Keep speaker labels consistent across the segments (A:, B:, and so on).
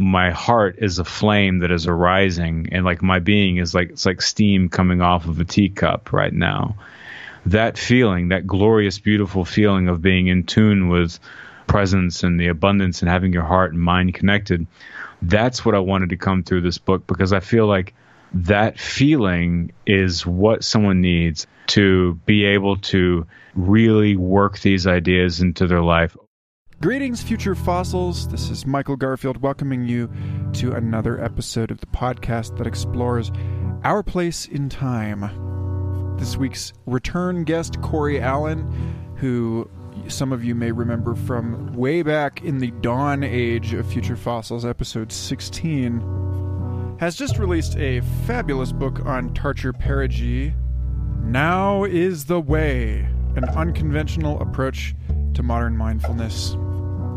A: my heart is a flame that is arising and like my being is like it's like steam coming off of a teacup right now. That feeling that glorious beautiful feeling of being in tune with presence and the abundance and having your heart and mind connected that's what i wanted to come through this book because i feel like that feeling is what someone needs to be able to really work these ideas into their life
B: Greetings, future fossils. This is Michael Garfield welcoming you to another episode of the podcast that explores our place in time. This week's return guest, Cory Allen, who some of you may remember from way back in the dawn age of Future Fossils, episode 16, has just released a fabulous book on Tarcher perigee. Now is the way, an unconventional approach to modern mindfulness.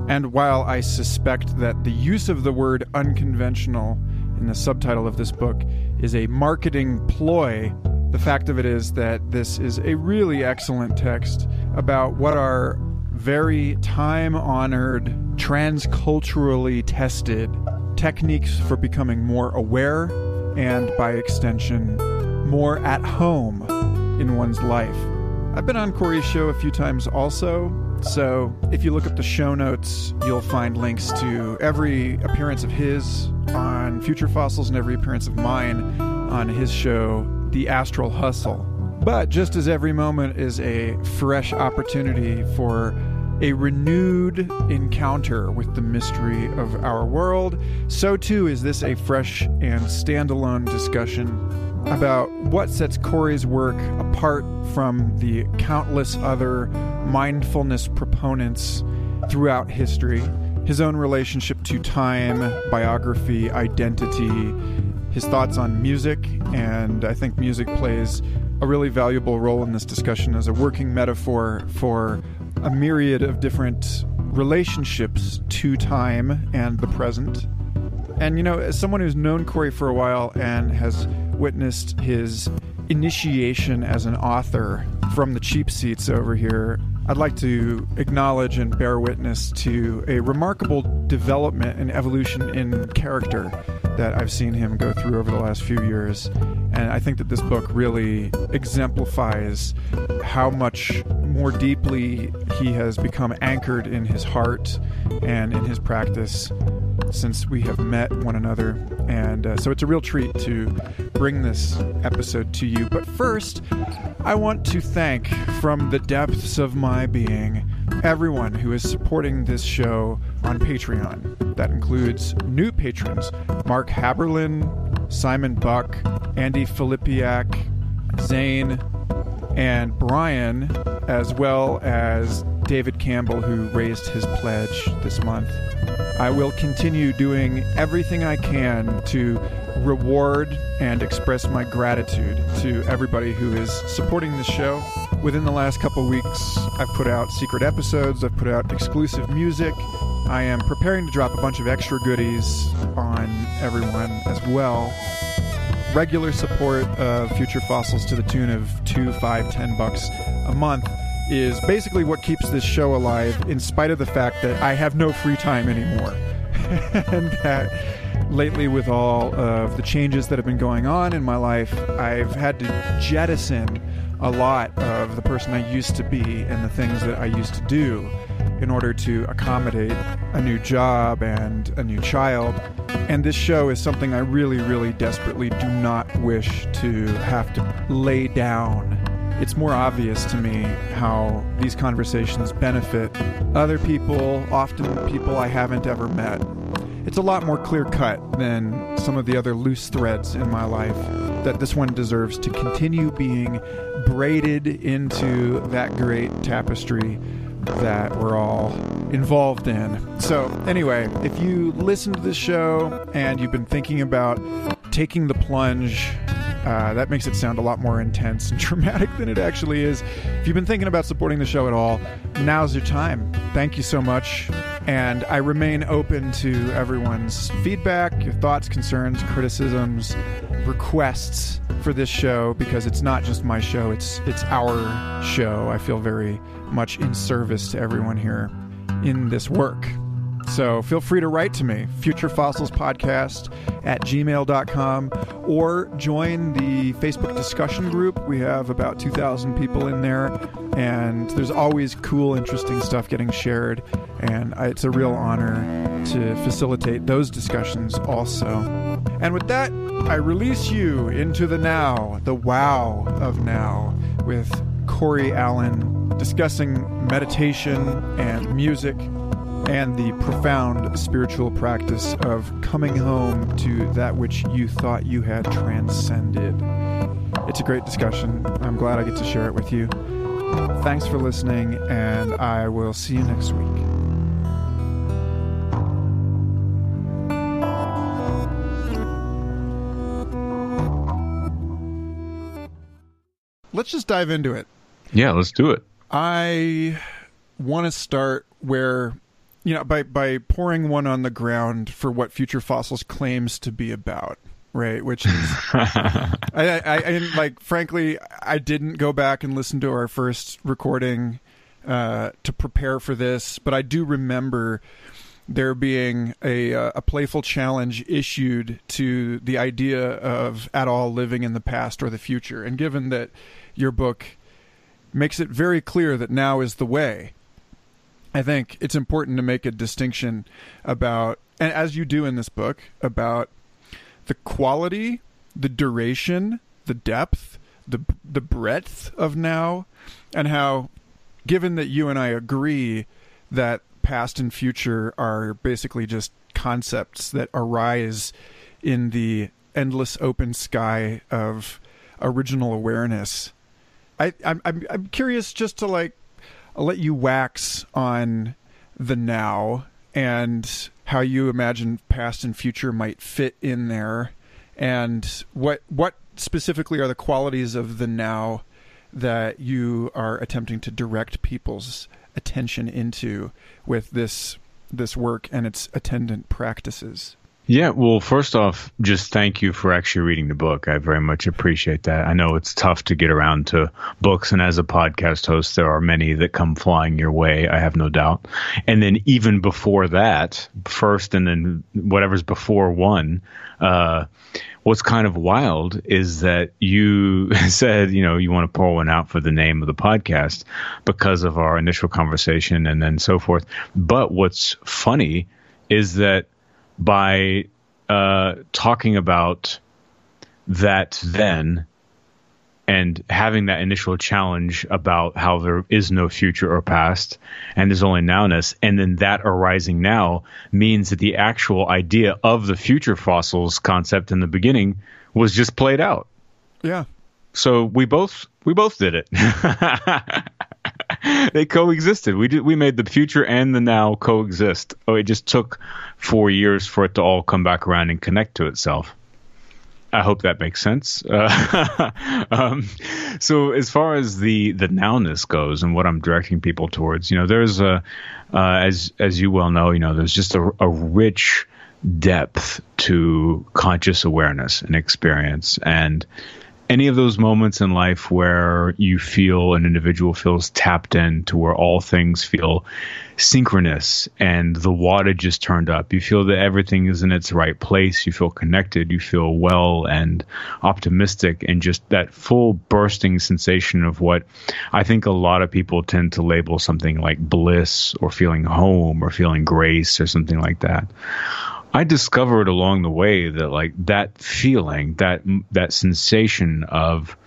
B: And while I suspect that the use of the word unconventional in the subtitle of this book is a marketing ploy, the fact of it is that this is a really excellent text about what are very time honored, transculturally tested techniques for becoming more aware and, by extension, more at home in one's life. I've been on Cory's show a few times also, so if you look up the show notes, you'll find links to every appearance of his on Future Fossils and every appearance of mine on his show, The Astral Hustle. But just as every moment is a fresh opportunity for a renewed encounter with the mystery of our world, so too is this a fresh and standalone discussion about what sets Cory's work apart from the countless other mindfulness proponents throughout history. His own relationship to time, biography, identity, his thoughts on music, and I think music plays a really valuable role in this discussion as a working metaphor for a myriad of different relationships to time and the present. And you know, as someone who's known Cory for a while and has witnessed his initiation as an author from the cheap seats over here, I'd like to acknowledge and bear witness to a remarkable development and evolution in character that I've seen him go through over the last few years. And I think that this book really exemplifies how much more deeply he has become anchored in his heart and in his practice since we have met one another. And uh, so it's a real treat to bring this episode to you. But first, I want to thank from the depths of my being everyone who is supporting this show on Patreon. That includes new patrons Mark Haberlin, Simon Buck, Andy Filipiak, Zane, and Brian, as well as David Campbell, who raised his pledge this month. I will continue doing everything I can to reward and express my gratitude to everybody who is supporting this show. Within the last couple weeks, I've put out secret episodes, I've put out exclusive music. I am preparing to drop a bunch of extra goodies on everyone as well. Regular support of Future Fossils to the tune of two, five, ten bucks a month is basically what keeps this show alive, in spite of the fact that I have no free time anymore. and that lately, with all of the changes that have been going on in my life, I've had to jettison a lot of the person I used to be and the things that I used to do in order to accommodate a new job and a new child. And this show is something I really, really desperately do not wish to have to lay down it's more obvious to me how these conversations benefit other people, often people I haven't ever met. It's a lot more clear cut than some of the other loose threads in my life that this one deserves to continue being braided into that great tapestry that we're all involved in. So, anyway, if you listen to this show and you've been thinking about taking the plunge uh, that makes it sound a lot more intense and dramatic than it actually is. If you've been thinking about supporting the show at all, now's your time. Thank you so much. And I remain open to everyone's feedback, your thoughts, concerns, criticisms, requests for this show because it's not just my show, it's it's our show. I feel very much in service to everyone here in this work. So feel free to write to me, futurefossilspodcast at gmail.com, or join the Facebook discussion group. We have about 2,000 people in there, and there's always cool, interesting stuff getting shared. And it's a real honor to facilitate those discussions also. And with that, I release you into the now, the wow of now, with Cory Allen discussing meditation and music and the profound spiritual practice of coming home to that which you thought you had transcended. It's a great discussion. I'm glad I get to share it with you. Thanks for listening, and I will see you next week. Let's just dive into it.
A: Yeah, let's do it.
B: I want to start where you know by by pouring one on the ground for what future fossils claims to be about right? Which is I, I, I like frankly i didn't go back and listen to our first recording uh, to prepare for this but i do remember there being a uh, a playful challenge issued to the idea of at all living in the past or the future. And given that your book makes it very clear that now is the way I think it's important to make a distinction about, and as you do in this book, about the quality, the duration, the depth, the the breadth of now, and how, given that you and I agree that past and future are basically just concepts that arise in the endless open sky of original awareness. I I'm I'm, I'm curious just to like I'll let you wax on the now and how you imagine past and future might fit in there, and what what specifically are the qualities of the now that you are attempting to direct people's attention into with this this work and its attendant practices.
A: Yeah, well, first off, just thank you for actually reading the book. I very much appreciate that. I know it's tough to get around to books, and as a podcast host, there are many that come flying your way, I have no doubt. And then even before that, first and then whatever's before one, uh, what's kind of wild is that you said, you know, you want to pour one out for the name of the podcast because of our initial conversation and then so forth. But what's funny is that by uh, talking about that then and having that initial challenge about how there is no future or past and there's only nowness. And then that arising now means that the actual idea of the future fossils concept in the beginning was just played out.
B: Yeah.
A: So we both we both did it they coexisted. We did. We made the future and the now coexist. Oh, it just took four years for it to all come back around and connect to itself. I hope that makes sense. Uh, um, so, as far as the the nowness goes, and what I'm directing people towards, you know, there's a uh, as as you well know, you know, there's just a, a rich depth to conscious awareness and experience, and any of those moments in life where you feel an individual feels tapped in to where all things feel synchronous and the wattage is turned up. You feel that everything is in its right place. You feel connected. You feel well and optimistic and just that full bursting sensation of what I think a lot of people tend to label something like bliss or feeling home or feeling grace or something like that. I discovered along the way that like that feeling, that that sensation of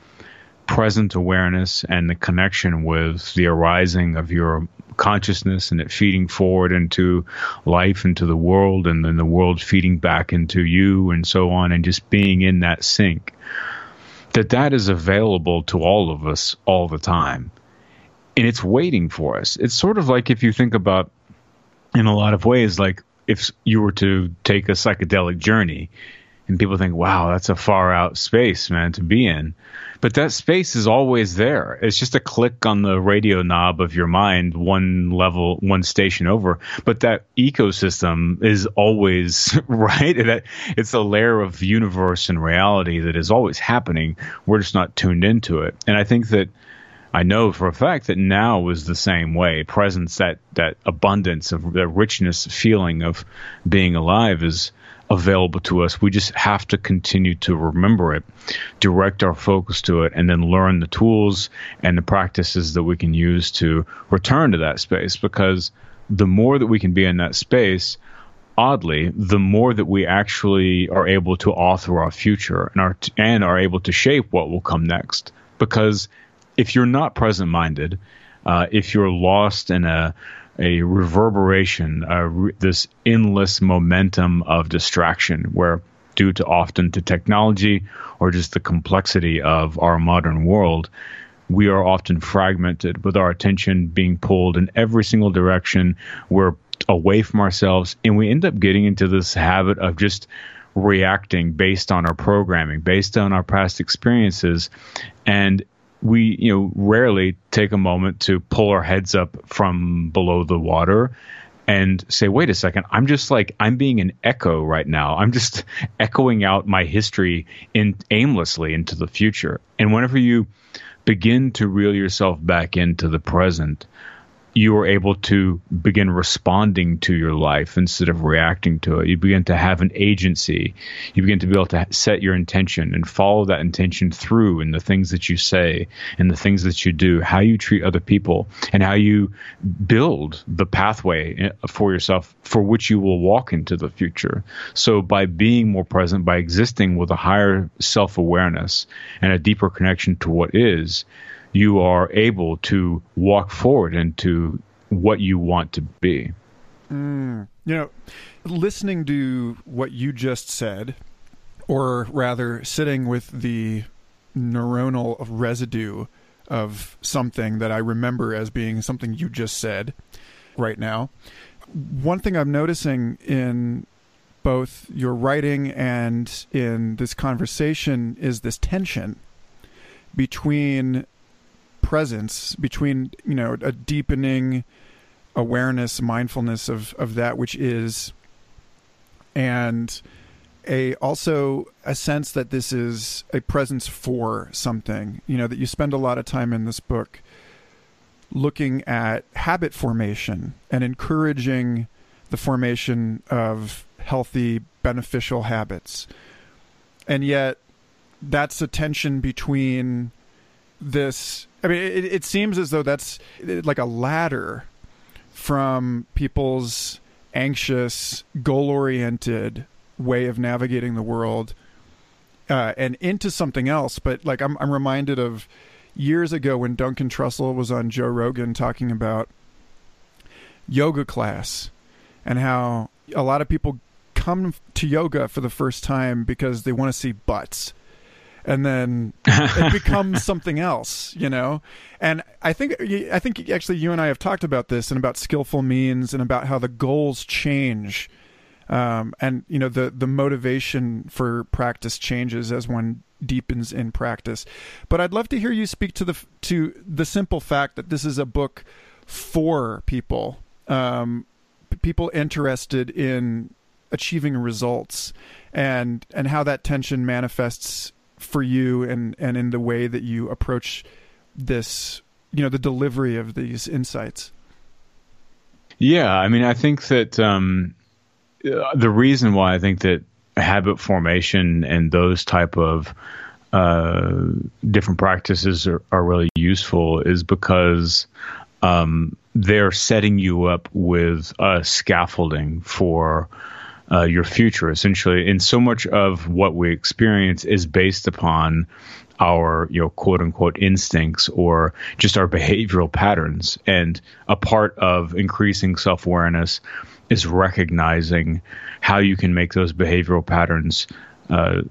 A: present awareness and the connection with the arising of your consciousness and it feeding forward into life into the world and then the world feeding back into you and so on and just being in that sync that that is available to all of us all the time. And it's waiting for us. It's sort of like if you think about in a lot of ways like if you were to take a psychedelic journey and people think, wow, that's a far out space, man, to be in. But that space is always there. It's just a click on the radio knob of your mind, one level, one station over. But that ecosystem is always right. That it's a layer of universe and reality that is always happening. We're just not tuned into it. And I think that I know for a fact that now is the same way. Presence, that that abundance of the richness feeling of being alive is available to us. We just have to continue to remember it, direct our focus to it, and then learn the tools and the practices that we can use to return to that space. Because the more that we can be in that space, oddly, the more that we actually are able to author our future and are and are able to shape what will come next. Because if you're not present minded, uh, if you're lost in a a reverberation, uh, this endless momentum of distraction, where due to often to technology or just the complexity of our modern world, we are often fragmented with our attention being pulled in every single direction. We're away from ourselves, and we end up getting into this habit of just reacting based on our programming, based on our past experiences, and we you know rarely take a moment to pull our heads up from below the water and say wait a second i'm just like i'm being an echo right now. I'm just echoing out my history in aimlessly into the future. And whenever you begin to reel yourself back into the present you are able to begin responding to your life instead of reacting to it. You begin to have an agency. You begin to be able to set your intention and follow that intention through in the things that you say and the things that you do, how you treat other people, and how you build the pathway for yourself for which you will walk into the future. So, by being more present, by existing with a higher self awareness and a deeper connection to what is, you are able to walk forward into what you want to be.
B: Mm, you know, listening to what you just said, or rather sitting with the neuronal residue of something that I remember as being something you just said right now. One thing I'm noticing in both your writing and in this conversation is this tension between presence between you know a deepening awareness mindfulness of of that which is and a also a sense that this is a presence for something. You know that you spend a lot of time in this book looking at habit formation and encouraging the formation of healthy beneficial habits. And yet that's a tension between this I mean, it, it seems as though that's like a ladder from people's anxious, goal oriented way of navigating the world uh, and into something else. But like, I'm, I'm reminded of years ago when Duncan Trussell was on Joe Rogan talking about yoga class and how a lot of people come to yoga for the first time because they want to see butts and then it becomes something else, you know. And I think I think actually you and I have talked about this and about skillful means and about how the goals change, um, and you know the the motivation for practice changes as one deepens in practice. But I'd love to hear you speak to the to the simple fact that this is a book for people, um, people interested in achieving results and and how that tension manifests for you and and in the way that you approach this you know the delivery of these insights?
A: Yeah i mean i think that um, uh, the reason why i think that habit formation and those type of uh, different practices are, are really useful is because um, they're setting you up with a scaffolding for uh, your future essentially. And so much of what we experience is based upon our you know quote unquote instincts or just our behavioral patterns. And a part of increasing self-awareness is recognizing how you can make those behavioral patterns uh,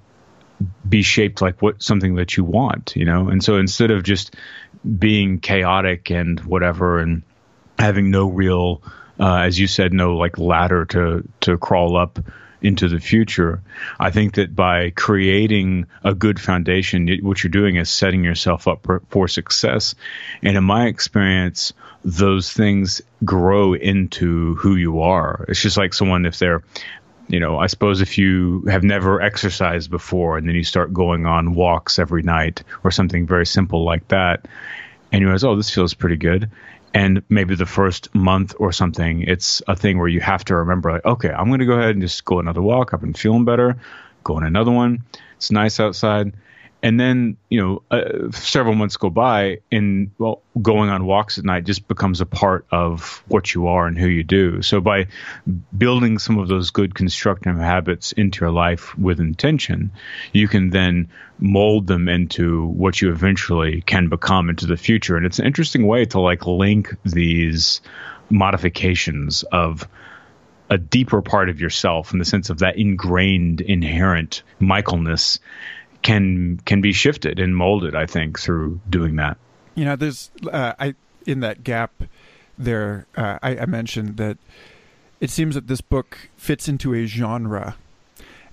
A: be shaped like what something that you want you know? And so instead of just being chaotic and whatever and having no real uh, as you said, no like ladder to to crawl up into the future. I think that by creating a good foundation, what you're doing is setting yourself up for, for success. And in my experience, those things grow into who you are. It's just like someone if they're you know, I suppose if you have never exercised before and then you start going on walks every night or something very simple like that, and you realize, oh, this feels pretty good. And maybe the first month or something, it's a thing where you have to remember, like, okay, I'm going to go ahead and just go another walk. I've been feeling better. Go on another one. It's nice outside and then you know uh, several months go by and well going on walks at night just becomes a part of what you are and who you do. So by building some of those good constructive habits into your life with intention you can then mold them into what you eventually can become into the future. And it's an interesting way to like link these modifications of a deeper part of yourself in the sense of that ingrained inherent michaelness can can be shifted and molded. I think through doing that.
B: You know, there's uh, I in that gap there. Uh, I, I mentioned that it seems that this book fits into a genre.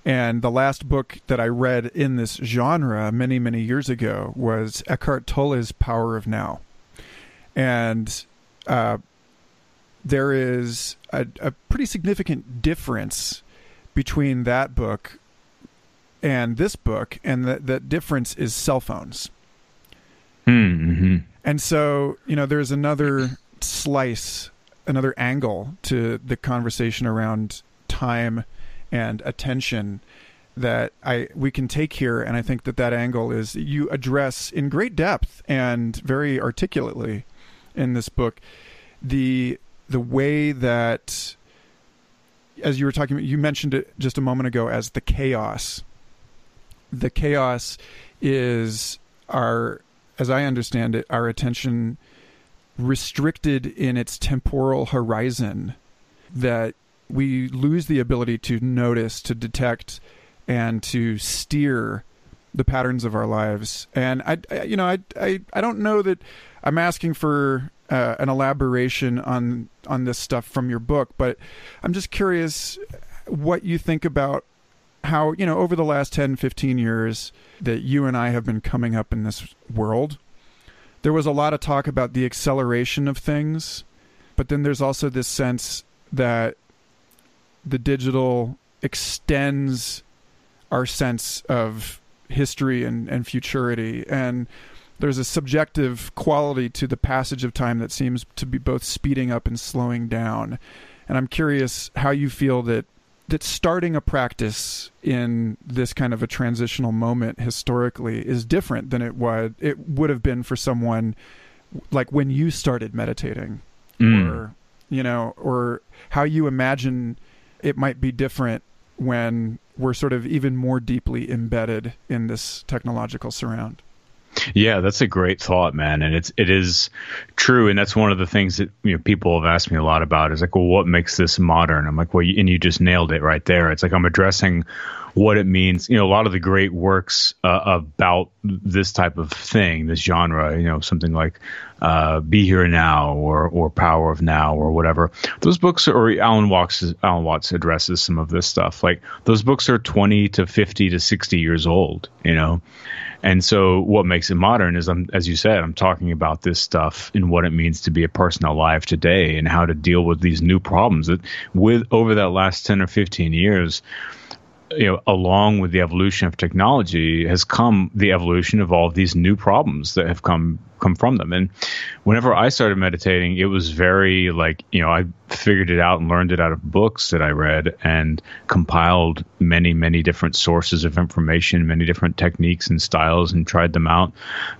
B: And the last book that I read in this genre many, many years ago was Eckhart Tolle's Power of Now. And uh, there is a, a pretty significant difference between that book and this book, and that that difference is cell phones.
A: Mm-hmm.
B: And so, you know, there's another slice, another angle to the conversation around time and attention that I we can take here, and I think that that angle is you address in great depth and very articulately in this book the the way that as you were talking you mentioned it just a moment ago as the chaos the chaos is our, as I understand it, our attention restricted in its temporal horizon that we lose the ability to notice, to detect, and to steer the patterns of our lives. And I, I you know, I, I, I don't know that I'm asking for uh, an elaboration on on this stuff from your book, but I'm just curious what you think about how, you know, over the last 10, 15 years that you and I have been coming up in this world, there was a lot of talk about the acceleration of things, but then there's also this sense that the digital extends our sense of history and, and futurity. And there's a subjective quality to the passage of time that seems to be both speeding up and slowing down. And I'm curious how you feel that that starting a practice in this kind of a transitional moment historically is different than it would it would have been for someone like when you started meditating
A: mm.
B: or you know or how you imagine it might be different when we're sort of even more deeply embedded in this technological surround
A: yeah, that's a great thought, man, and it's it is true, and that's one of the things that you know people have asked me a lot about. Is like, well, what makes this modern? I'm like, well, you, and you just nailed it right there. It's like I'm addressing what it means. You know, a lot of the great works uh, about this type of thing, this genre, you know, something like uh, "Be Here Now" or or "Power of Now" or whatever. Those books, or Alan Watts, Alan Watts addresses some of this stuff. Like those books are 20 to 50 to 60 years old. You know, and so, what makes it modern is, I'm, as you said, I'm talking about this stuff and what it means to be a person alive today and how to deal with these new problems that, with over that last 10 or 15 years, you know, along with the evolution of technology has come the evolution of all of these new problems that have come come from them. And whenever I started meditating, it was very like, you know, I figured it out and learned it out of books that I read and compiled many, many different sources of information, many different techniques and styles and tried them out.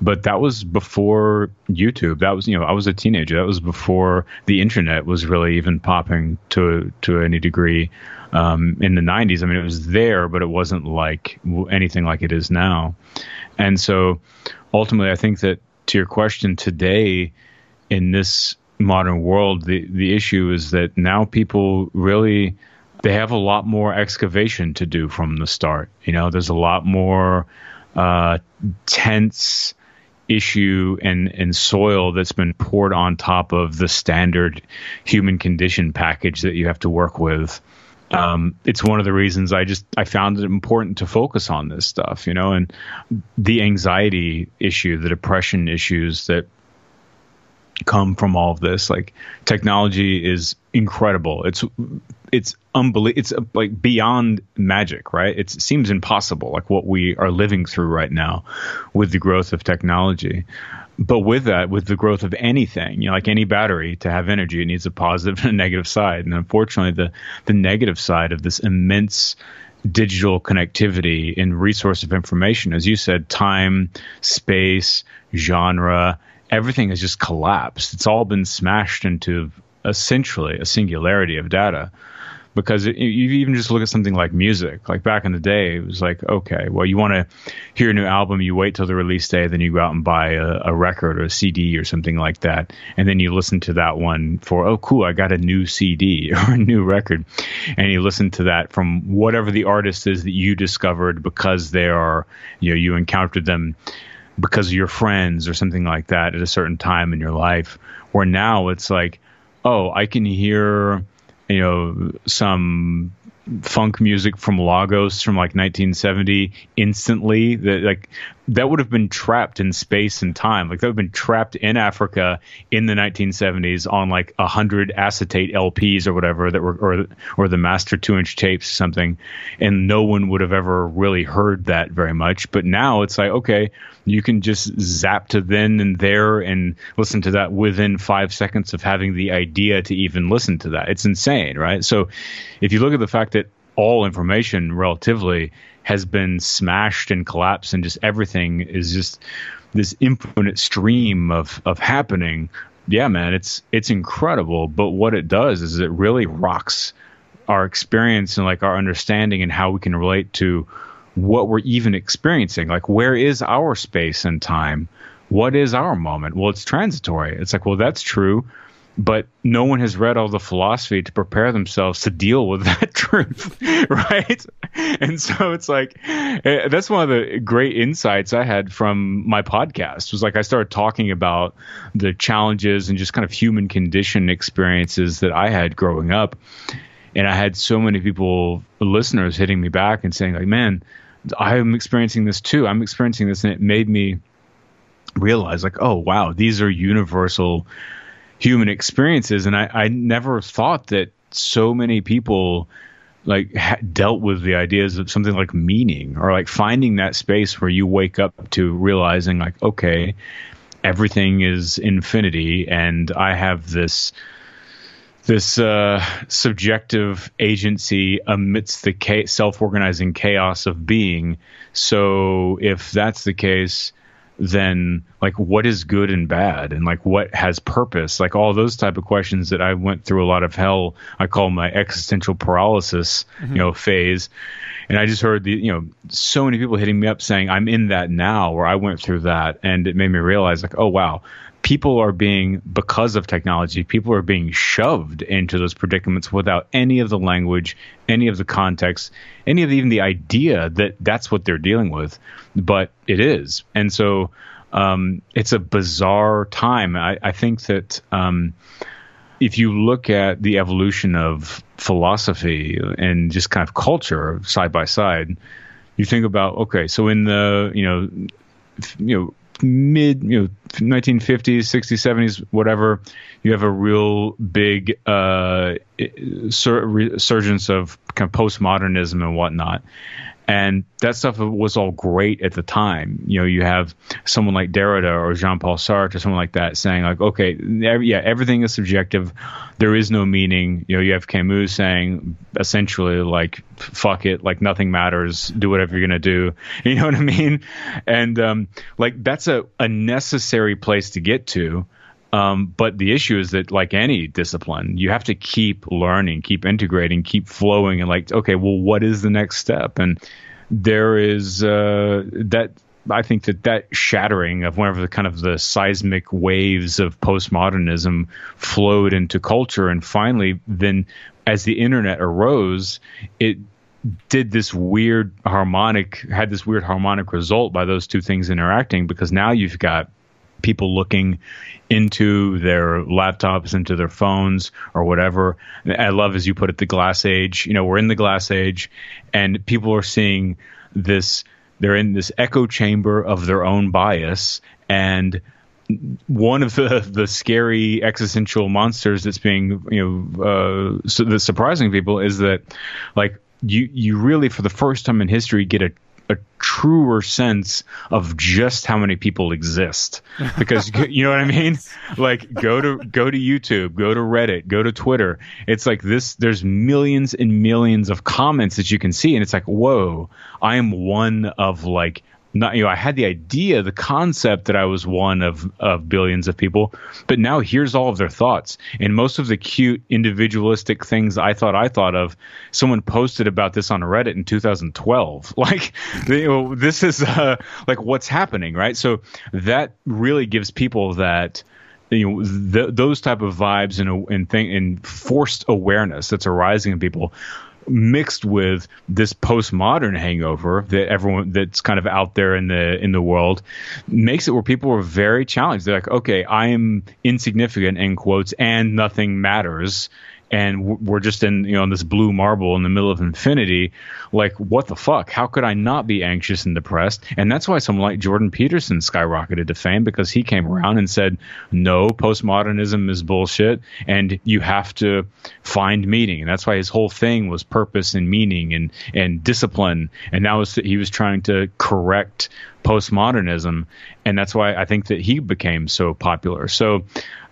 A: But that was before YouTube. That was, you know, I was a teenager. That was before the internet was really even popping to to any degree um, in the 90s. I mean, it was there, but it wasn't like anything like it is now. And so ultimately, I think that to your question today, in this modern world, the, the issue is that now people really they have a lot more excavation to do from the start. You know, there's a lot more uh, tense issue and, and soil that's been poured on top of the standard human condition package that you have to work with um, it's one of the reasons I just I found it important to focus on this stuff, you know, and the anxiety issue, the depression issues that come from all of this. Like technology is incredible. It's it's unbelievable. It's uh, like beyond magic, right? It's, it seems impossible, like what we are living through right now with the growth of technology. But with that, with the growth of anything, you know, like any battery, to have energy, it needs a positive and a negative side. And unfortunately, the the negative side of this immense digital connectivity and resource of information, as you said, time, space, genre, everything has just collapsed. It's all been smashed into essentially a singularity of data because you even just look at something like music. Like back in the day, it was like, okay, well, you want to hear a new album, you wait till the release day, then you go out and buy a, a, record or a CD or something like that, and then you listen to that one for, oh, cool, I got a new CD or a new record, and you listen to that from whatever the artist is that you discovered because they are, you know, you encountered them because of your friends or something like that at a certain time in your life. Where now it's like, oh, I can hear you know some funk music from Lagos from like 1970 instantly that like that would have been trapped in space and time. Like that would have been trapped in Africa in the 1970s on like a hundred acetate LPs or whatever that were or or the master two inch tapes something. And no one would have ever really heard that very much. But now it's like okay you can just zap to then and there and listen to that within five seconds of having the idea to even listen to that. It's insane, right? So if you look at the fact that all information relatively has been smashed and collapsed and just everything is just this infinite stream of of happening yeah man it's it's incredible but what it does is it really rocks our experience and like our understanding and how we can relate to what we're even experiencing. Like, where is our space and time? What is our moment? Well, it's transitory. It's like, well, that's true, but no one has read all the philosophy to prepare themselves to deal with that truth, right? And so it's like, eh, that's one of the great insights I had from my podcast was like, I started talking about the challenges and just kind of human condition experiences that I had growing up. And I had so many people, listeners, hitting me back and saying, like, man, I'm experiencing this too. I'm experiencing this, and it made me realize, like, oh wow, these are universal human experiences, and I, I never thought that so many people like ha- dealt with the ideas of something like meaning or like finding that space where you wake up to realizing like okay everything is infinity and i have this this uh, subjective agency amidst the cha- self-organizing chaos of being. So if that's the case, then like what is good and bad and like what has purpose like all those type of questions that i went through a lot of hell i call my existential paralysis mm-hmm. you know phase and i just heard the you know so many people hitting me up saying i'm in that now or i went through that and it made me realize like oh wow people are being because of technology people are being shoved into those predicaments without any of the language any of the context any of the, even the idea that that's what they're dealing with. But it is. And so um, it's a bizarre time. I, I think that um, if you look at the evolution of philosophy and just kind of culture side by side you think about okay so in the you know you know mid you know 1950s 60s 70s whatever you have a real big uh, resurgence of kind of postmodernism and whatnot and that stuff was all great at the time. You know, you have someone like Derrida or Jean-Paul Sartre or someone like that saying like, okay, yeah, everything is subjective. There is no meaning. You know, you have Camus saying essentially like, fuck it, like nothing matters. Do whatever you're gonna do. You know what I mean? And um, like that's a, a necessary place to get to. Um, but the issue is that, like any discipline, you have to keep learning, keep integrating, keep flowing, and like, okay, well, what is the next step? And there is uh, that. I think that that shattering of whenever the kind of the seismic waves of postmodernism flowed into culture, and finally, then as the internet arose, it did this weird harmonic, had this weird harmonic result by those two things interacting because now you've got people looking into their laptops, into their phones, or whatever. I love, as you put it, the glass age. You know, we're in the glass age, and people are seeing this. They're in this echo chamber of their own bias, and one of the the scary existential monsters that's being you know uh, surprising people is that like you you really for the first time in history get a a truer sense of just how many people exist. Because you know what I mean? Like go to go to YouTube go to Reddit go to Twitter. It's like this there's millions and millions of comments that you can see and it's like whoa I am one of like not you know I had the idea, the concept that I was one of of billions of people, but now here's all of their thoughts and most of the cute individualistic things I thought I thought of. Someone posted about this on Reddit in 2012. Like you know, this is uh, like what's happening, right? So that really gives people that you know th- those type of vibes and and thing and forced awareness that's arising in people mixed with this postmodern hangover that everyone that's kind of out there in the in the world makes it where people are very challenged. They're like, okay, I am insignificant in quotes, and nothing matters and we're just in you know this blue marble in the middle of infinity like what the fuck? How could i not be anxious and depressed? And that's why someone like jordan peterson skyrocketed to fame because he came around and said no postmodernism is bullshit and you have to find meaning. And that's why his whole thing was purpose and meaning and and discipline. And was he was trying to correct postmodernism and that's why i think that he became so popular. So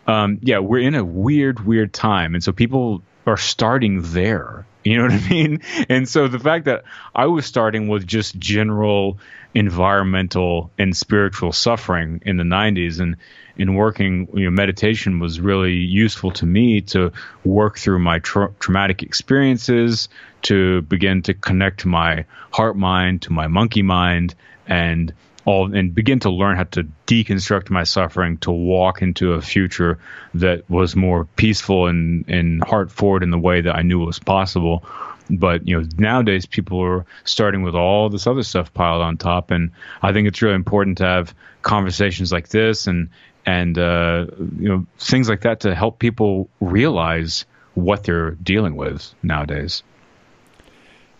A: um, yeah, we're in a weird, weird time, and so people are starting there. You know what I mean? And so the fact that I was starting with just general environmental and spiritual suffering in the 90s and in working, you know, meditation was really useful to me to work through my tra- traumatic experiences, to begin to connect my heart mind to my monkey mind and all and begin to learn how to deconstruct my suffering to walk into a future that was more peaceful and and heart forward in the way that I knew was possible. But you know, nowadays people are starting with all this other stuff piled on top, and I think it's really important to have conversations like this and and uh, you know things like that to help people realize what they're dealing with nowadays.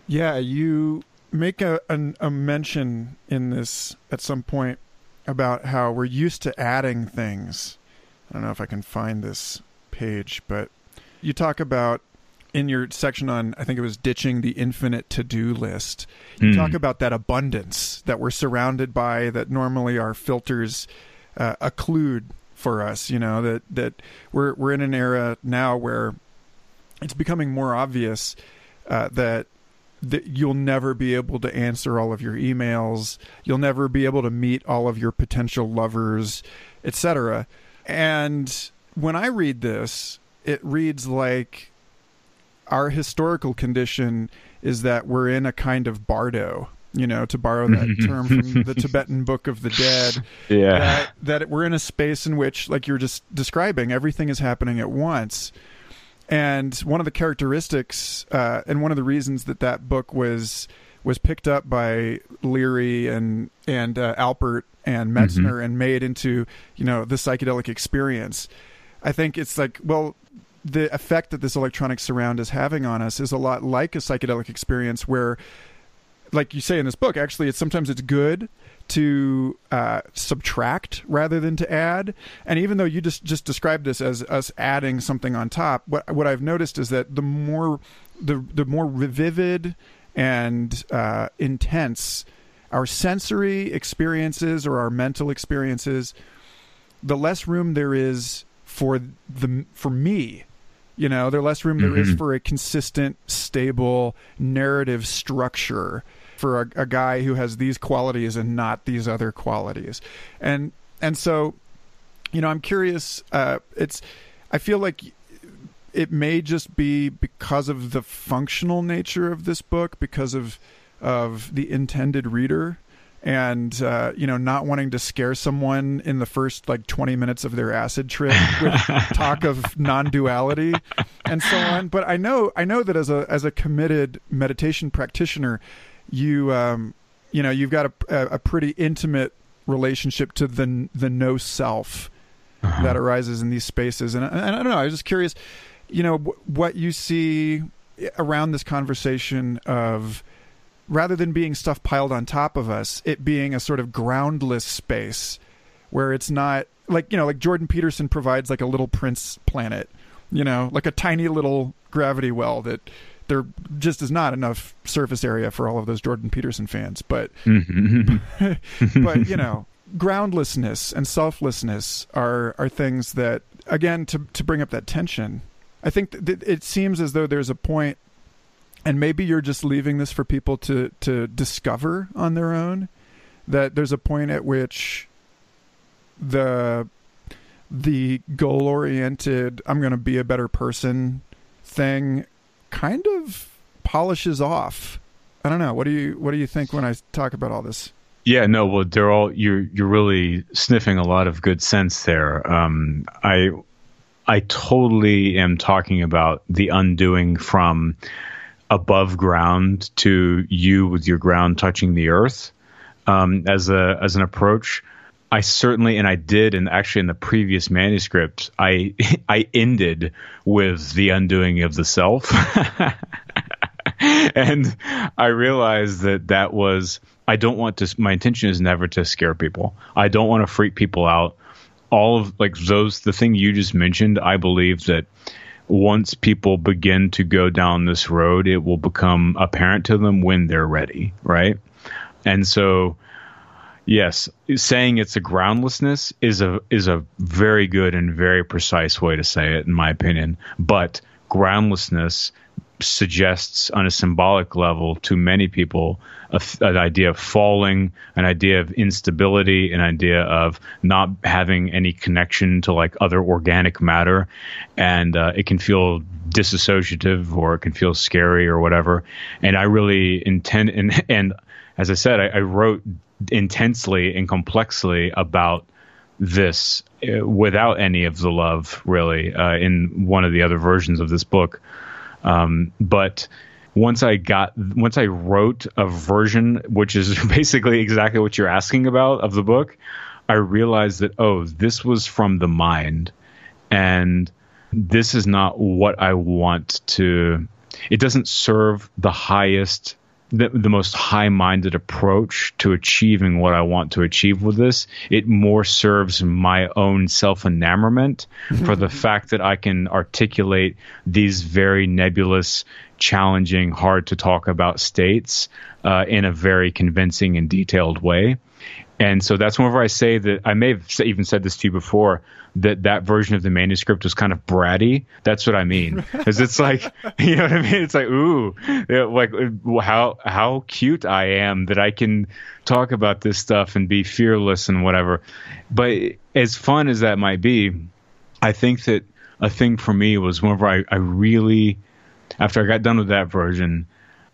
B: Yeah, you make a, a, a mention in this at some point about how we're used to adding things. I don't know if I can find this page, but you talk about in your section on I think it was ditching the infinite to-do list. You mm. talk about that abundance that we're surrounded by that normally our filters uh, occlude for us, you know, that that we're we're in an era now where it's becoming more obvious uh, that that you'll never be able to answer all of your emails. You'll never be able to meet all of your potential lovers etc and when i read this it reads like our historical condition is that we're in a kind of bardo you know to borrow that term from the tibetan book of the dead.
A: Yeah.
B: That, that we're in a space in which like you're just describing everything is happening at once and one of the characteristics, uh, and one of the reasons that that book was was picked up by Leary and and uh, Alpert and mm-hmm. Metzner mm-hmm. and made into you know the psychedelic experience. I think it's like well, the effect that this electronic surround is having on us is a lot like a psychedelic experience where like you say in this book actually it's sometimes it's good to uh, subtract rather than to add. And even though you just just described this as us adding something on top, what what I've noticed is that the more the the more vivid and uh, intense our sensory experiences or our mental experiences, the less room there is for the for me you know the less room there mm-hmm. is for a consistent stable narrative structure for a, a guy who has these qualities and not these other qualities, and and so, you know, I'm curious. Uh, it's I feel like it may just be because of the functional nature of this book, because of of the intended reader, and uh, you know, not wanting to scare someone in the first like 20 minutes of their acid trip with talk of non-duality and so on. But I know I know that as a as a committed meditation practitioner, you um, you know you've got a, a pretty intimate relationship to the the no self uh-huh. that arises in these spaces, and, and I don't know. I was just curious, you know, w- what you see around this conversation of rather than being stuff piled on top of us, it being a sort of groundless space where it's not like you know, like Jordan Peterson provides like a little Prince planet, you know, like a tiny little gravity well that there just is not enough surface area for all of those Jordan Peterson fans. But
A: Mm-hmm.
B: but you know, groundlessness and selflessness are are things that again to to bring up that tension. I think it seems as though there's a point, and maybe you're just leaving this for people to to discover on their own. That there's a point at which the the goal oriented I'm going to be a better person thing kind of polishes off. I don't know. What do you what do you think when I talk about all this?
A: Yeah, no, well, all you're you're really sniffing a lot of good sense there. Um, I I totally am talking about the undoing from above ground to you with your ground touching the earth um, as a as an approach. I certainly, and I did, and actually in the previous manuscript, I I ended with the undoing of the self, and I realized that that was I don't want to. My intention is never to scare people. I don't want to freak people out. All of like those, the thing you just mentioned, I believe that once people begin to go down this road, it will become apparent to them when they're ready, right? And so Yes, saying it's a groundlessness is a is a very good and very precise way to say it, in my opinion. But groundlessness suggests, on a symbolic level, to many people, a, an idea of falling, an idea of instability, an idea of not having any connection to like other organic matter, and uh, it can feel disassociative or it can feel scary or whatever. And I really intend and and as I said, I, I wrote intensely and complexly about this uh, without any of the love really uh, in one of the other versions of this book. Um, but once i got once i wrote a version which is basically exactly what you're asking about of the book i realized that oh this was from the mind. And this is not what i want to it doesn't serve the highest the, the most high minded approach to achieving what I want to achieve with this. It more serves my own self enamorment for the fact that I can articulate these very nebulous, challenging, hard to talk about states uh, in a very convincing and detailed way. And so that's whenever I say that I may have even said this to you before that that version of the manuscript was kind of bratty. That's what I mean. Because it's like, you know what I mean? It's like, ooh, like uh, how how cute I am that I can talk about this stuff and be fearless and whatever. But as fun as that might be, I think that a thing for me was whenever I, I really, after I got done with that version,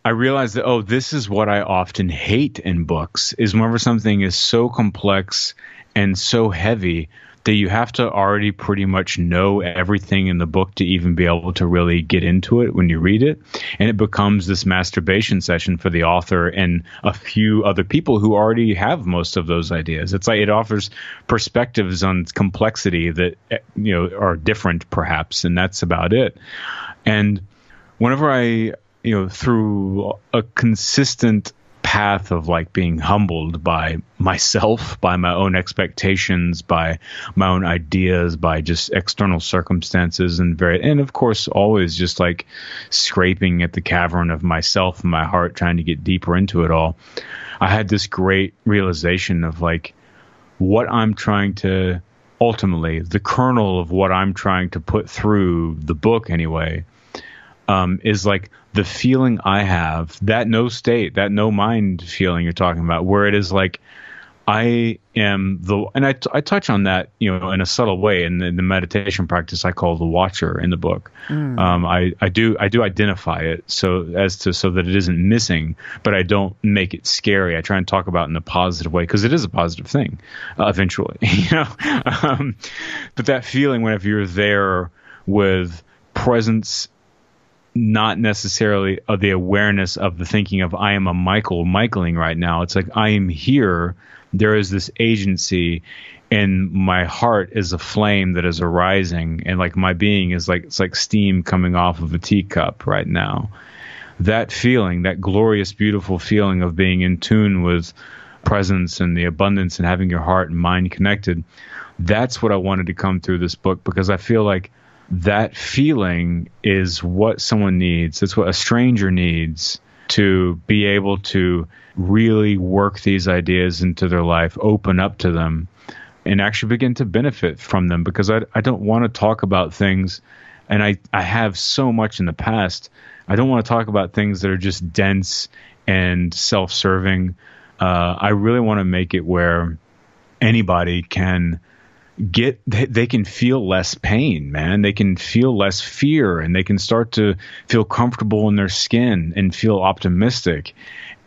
A: I realized that oh, this is what I often hate in books is whenever something is so complex and so heavy that you have to already pretty much know everything in the book to even be able to really get into it when you read it. And it becomes this masturbation session for the author and a few other people who already have most of those ideas. It's like it offers perspectives on complexity that you know are different perhaps and that's about it. And whenever I you know through a consistent path of like being humbled by myself, by my own expectations, by my own ideas, by just external circumstances and very and of course always just like scraping at the cavern of myself and my heart trying to get deeper into it all. I had this great realization of like what I'm trying to ultimately the kernel of what I'm trying to put through the book anyway um, is like the feeling I have, that no state, that no mind feeling you're talking about, where it is like I am the, and I, t- I touch on that, you know, in a subtle way in the, in the meditation practice I call the watcher in the book. Mm. Um, I, I do, I do identify it so as to, so that it isn't missing, but I don't make it scary. I try and talk about it in a positive way because it is a positive thing, uh, eventually, you know, um, but that feeling whenever you're there with presence not necessarily of the awareness of the thinking of I am a Michael Michaeling right now. It's like I am here. There is this agency, and my heart is a flame that is arising, and like my being is like it's like steam coming off of a teacup right now. That feeling, that glorious, beautiful feeling of being in tune with presence and the abundance and having your heart and mind connected. That's what I wanted to come through this book because I feel like that feeling is what someone needs. It's what a stranger needs to be able to really work these ideas into their life, open up to them, and actually begin to benefit from them. Because I, I don't want to talk about things, and I, I have so much in the past. I don't want to talk about things that are just dense and self serving. Uh, I really want to make it where anybody can get they can feel less pain man. They can feel less fear and they can start to feel comfortable in their skin and feel optimistic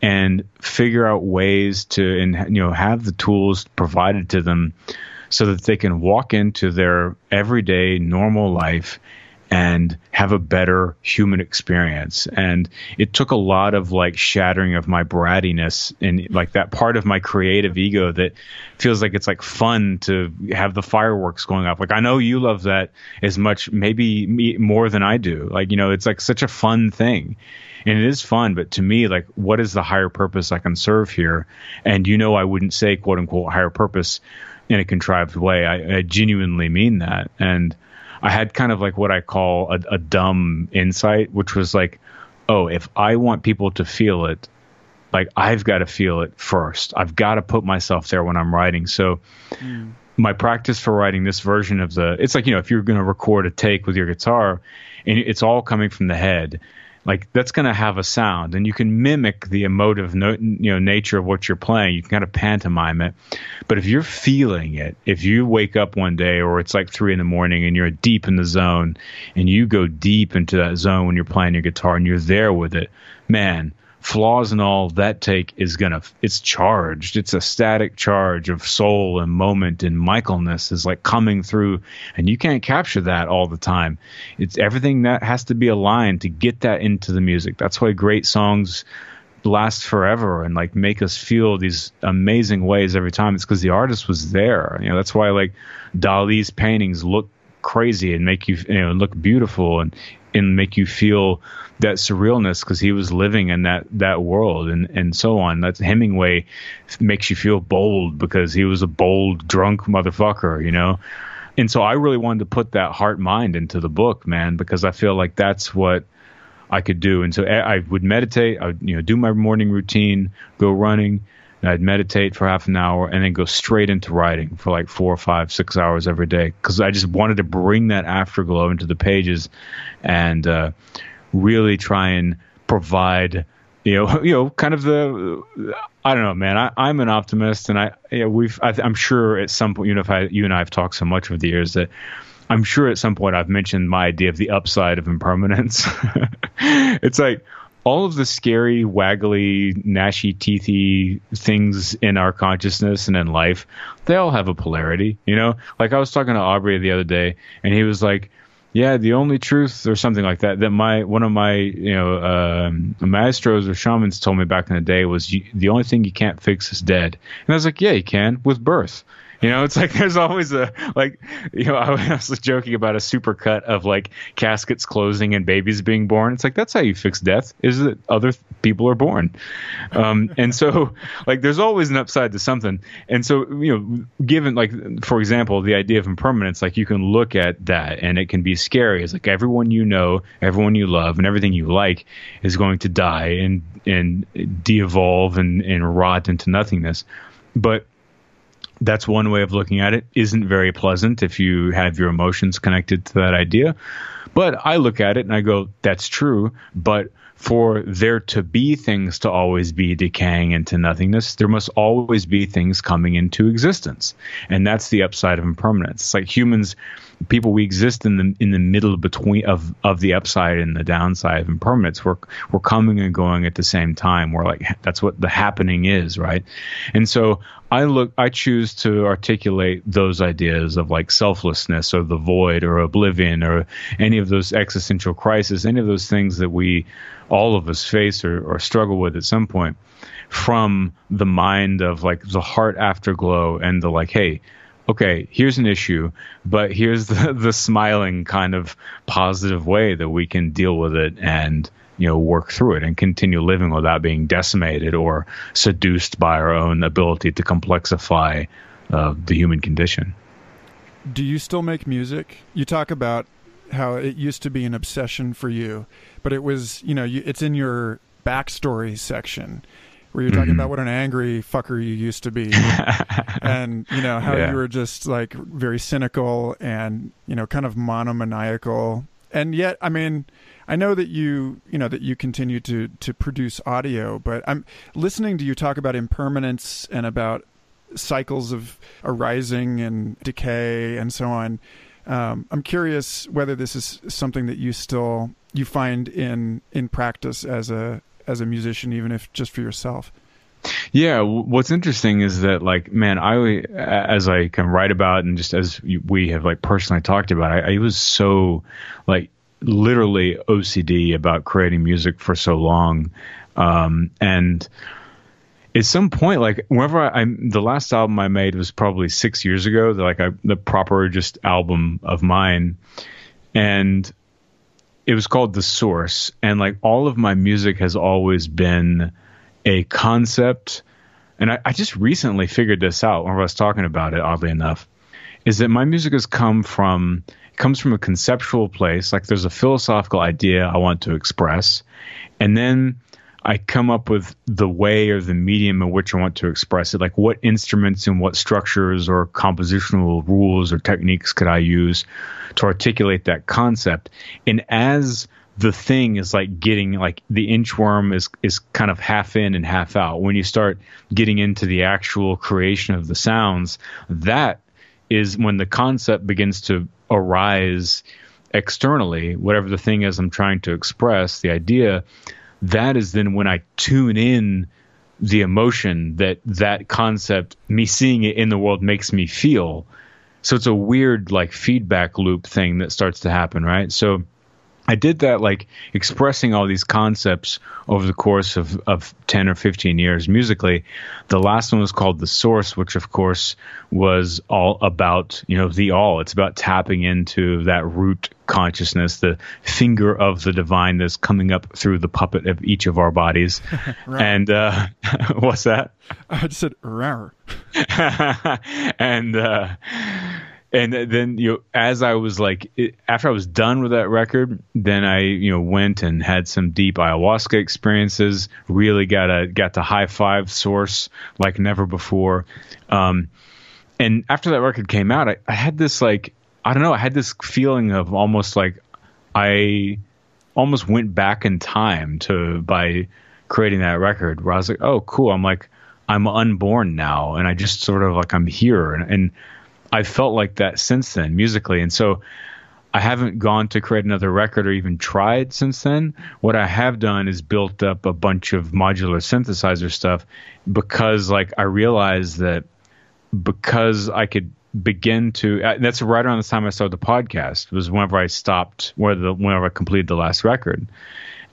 A: and figure out ways to and you know have the tools provided to them so that they can walk into their everyday normal life and have a better human experience. And it took a lot of like shattering of my brattiness and like that part of my creative ego that feels like it's like fun to have the fireworks going off. Like I know you love that as much, maybe me, more than I do. Like, you know, it's like such a fun thing. And it is fun, but to me, like, what is the higher purpose I can serve here? And you know, I wouldn't say quote unquote higher purpose in a contrived way. I, I genuinely mean that. And I had kind of like what I call a, a dumb insight, which was like, oh, if I want people to feel it, like I've got to feel it first. I've got to put myself there when I'm writing. So mm. my practice for writing this version of the it's like, you know, if you're going to record a take with your guitar and it's all coming from the head like that's going to have a sound and you can mimic the emotive no, you know nature of what you're playing. You can kind of pantomime it. But if you're feeling it if you wake up one day or it's like three in the morning and you're deep in the zone and you go deep into that zone when you're playing your guitar and you're there with it man flaws and all that take is gonna it's charged. It's a static charge of soul and moment and michaelness is like coming through. And you can't capture that all the time. It's everything that has to be aligned to get that into the music. That's why great songs last forever and like make us feel these amazing ways every time. It's because the artist was there. You know that's why like dali's paintings look crazy and make you you know look beautiful. And and make you feel that surrealness because he was living in that that world and and so on. That's Hemingway makes you feel bold because he was a bold drunk motherfucker, you know. And so I really wanted to put that heart mind into the book, man, because I feel like that's what I could do. And so eh, I would meditate, I would you know do my morning routine, go running, I'd meditate for half an hour and then go straight into writing for like four or five, six hours every day because I just wanted to bring that afterglow into the pages and uh, really try and provide, you know, you know, kind of the I don't know, man. I, am an optimist, and I yeah, we've I, am sure at some point, you know, if I, you and I have talked so much over the years that. I'm sure at some point I've mentioned my idea of the upside of impermanence. it's like, all of the scary, waggly, gnashy, teethy things in our consciousness and in life, they all have a polarity, you know? Like I was talking to Aubrey the other day, and he was like, yeah, the only truth or something like that that my one of my you know um, maestros or shamans told me back in the day was you, the only thing you can't fix is dead. And I was like, yeah, you can with birth. You know, it's like there's always a like you know I was joking about a supercut of like caskets closing and babies being born. It's like that's how you fix death is that other people are born, um, and so like there's always an upside to something. And so you know, given like for example the idea of impermanence, like you can look at that and it can be scary. It's like everyone you know, everyone you love, and everything you like is going to die and and de-evolve and and rot into nothingness. But that's one way of looking at it. Isn't very pleasant if you have your emotions connected to that idea. But I look at it and I go, that's true. But for there to be things to always be decaying into nothingness, there must always be things coming into existence. And that's the upside of impermanence. It's like humans people we exist in the in the middle between of of the upside and the downside of impermanence. We're we're coming and going at the same time. We're like that's what the happening is, right? And so I look I choose to articulate those ideas of like selflessness or the void or oblivion or any of those existential crises, any of those things that we all of us face or, or struggle with at some point from the mind of like the heart afterglow and the like, hey, okay, here's an issue, but here's the, the smiling kind of positive way that we can deal with it and you know work through it and continue living without being decimated or seduced by our own ability to complexify uh, the human condition.
B: Do you still make music? You talk about how it used to be an obsession for you, but it was you know you, it's in your backstory section where you're talking mm-hmm. about what an angry fucker you used to be and you know how yeah. you were just like very cynical and you know kind of monomaniacal and yet i mean i know that you you know that you continue to to produce audio but i'm listening to you talk about impermanence and about cycles of arising and decay and so on um, i'm curious whether this is something that you still you find in in practice as a as a musician, even if just for yourself.
A: Yeah, what's interesting is that like, man, I as I can write about and just as we have like personally talked about, I, I was so like literally OCD about creating music for so long, um, and at some point, like whenever I, I, the last album I made was probably six years ago, like I, the proper just album of mine, and it was called The Source, and like all of my music has always been a concept. And I, I just recently figured this out when I was talking about it, oddly enough, is that my music has come from comes from a conceptual place, like there's a philosophical idea I want to express, and then I come up with the way or the medium in which I want to express it, like what instruments and what structures or compositional rules or techniques could I use to articulate that concept. And as the thing is like getting like the inchworm is is kind of half in and half out. When you start getting into the actual creation of the sounds, that is when the concept begins to arise externally, whatever the thing is I'm trying to express, the idea, that is then when I tune in the emotion that that concept, me seeing it in the world makes me feel. So it's a weird like feedback loop thing that starts to happen, right? So I did that like expressing all these concepts over the course of, of 10 or 15 years musically. The last one was called The Source, which of course was all about, you know, the all. It's about tapping into that root consciousness, the finger of the divine that's coming up through the puppet of each of our bodies. and uh, what's that?
B: I just said, rawr.
A: and uh, and then you know as i was like it, after i was done with that record then i you know went and had some deep ayahuasca experiences really got a got to high five source like never before. Um, and after that record came out I, I had this like i don't know i had this feeling of almost like i almost went back in time to by creating that record where i was like oh cool. I'm like i'm unborn now and i just sort of like i'm here. And, and I felt like that since then musically, and so I haven't gone to create another record or even tried since then. What I have done is built up a bunch of modular synthesizer stuff because, like, I realized that because I could begin to. Uh, that's right around the time I started the podcast. Was whenever I stopped, whenever whenever I completed the last record,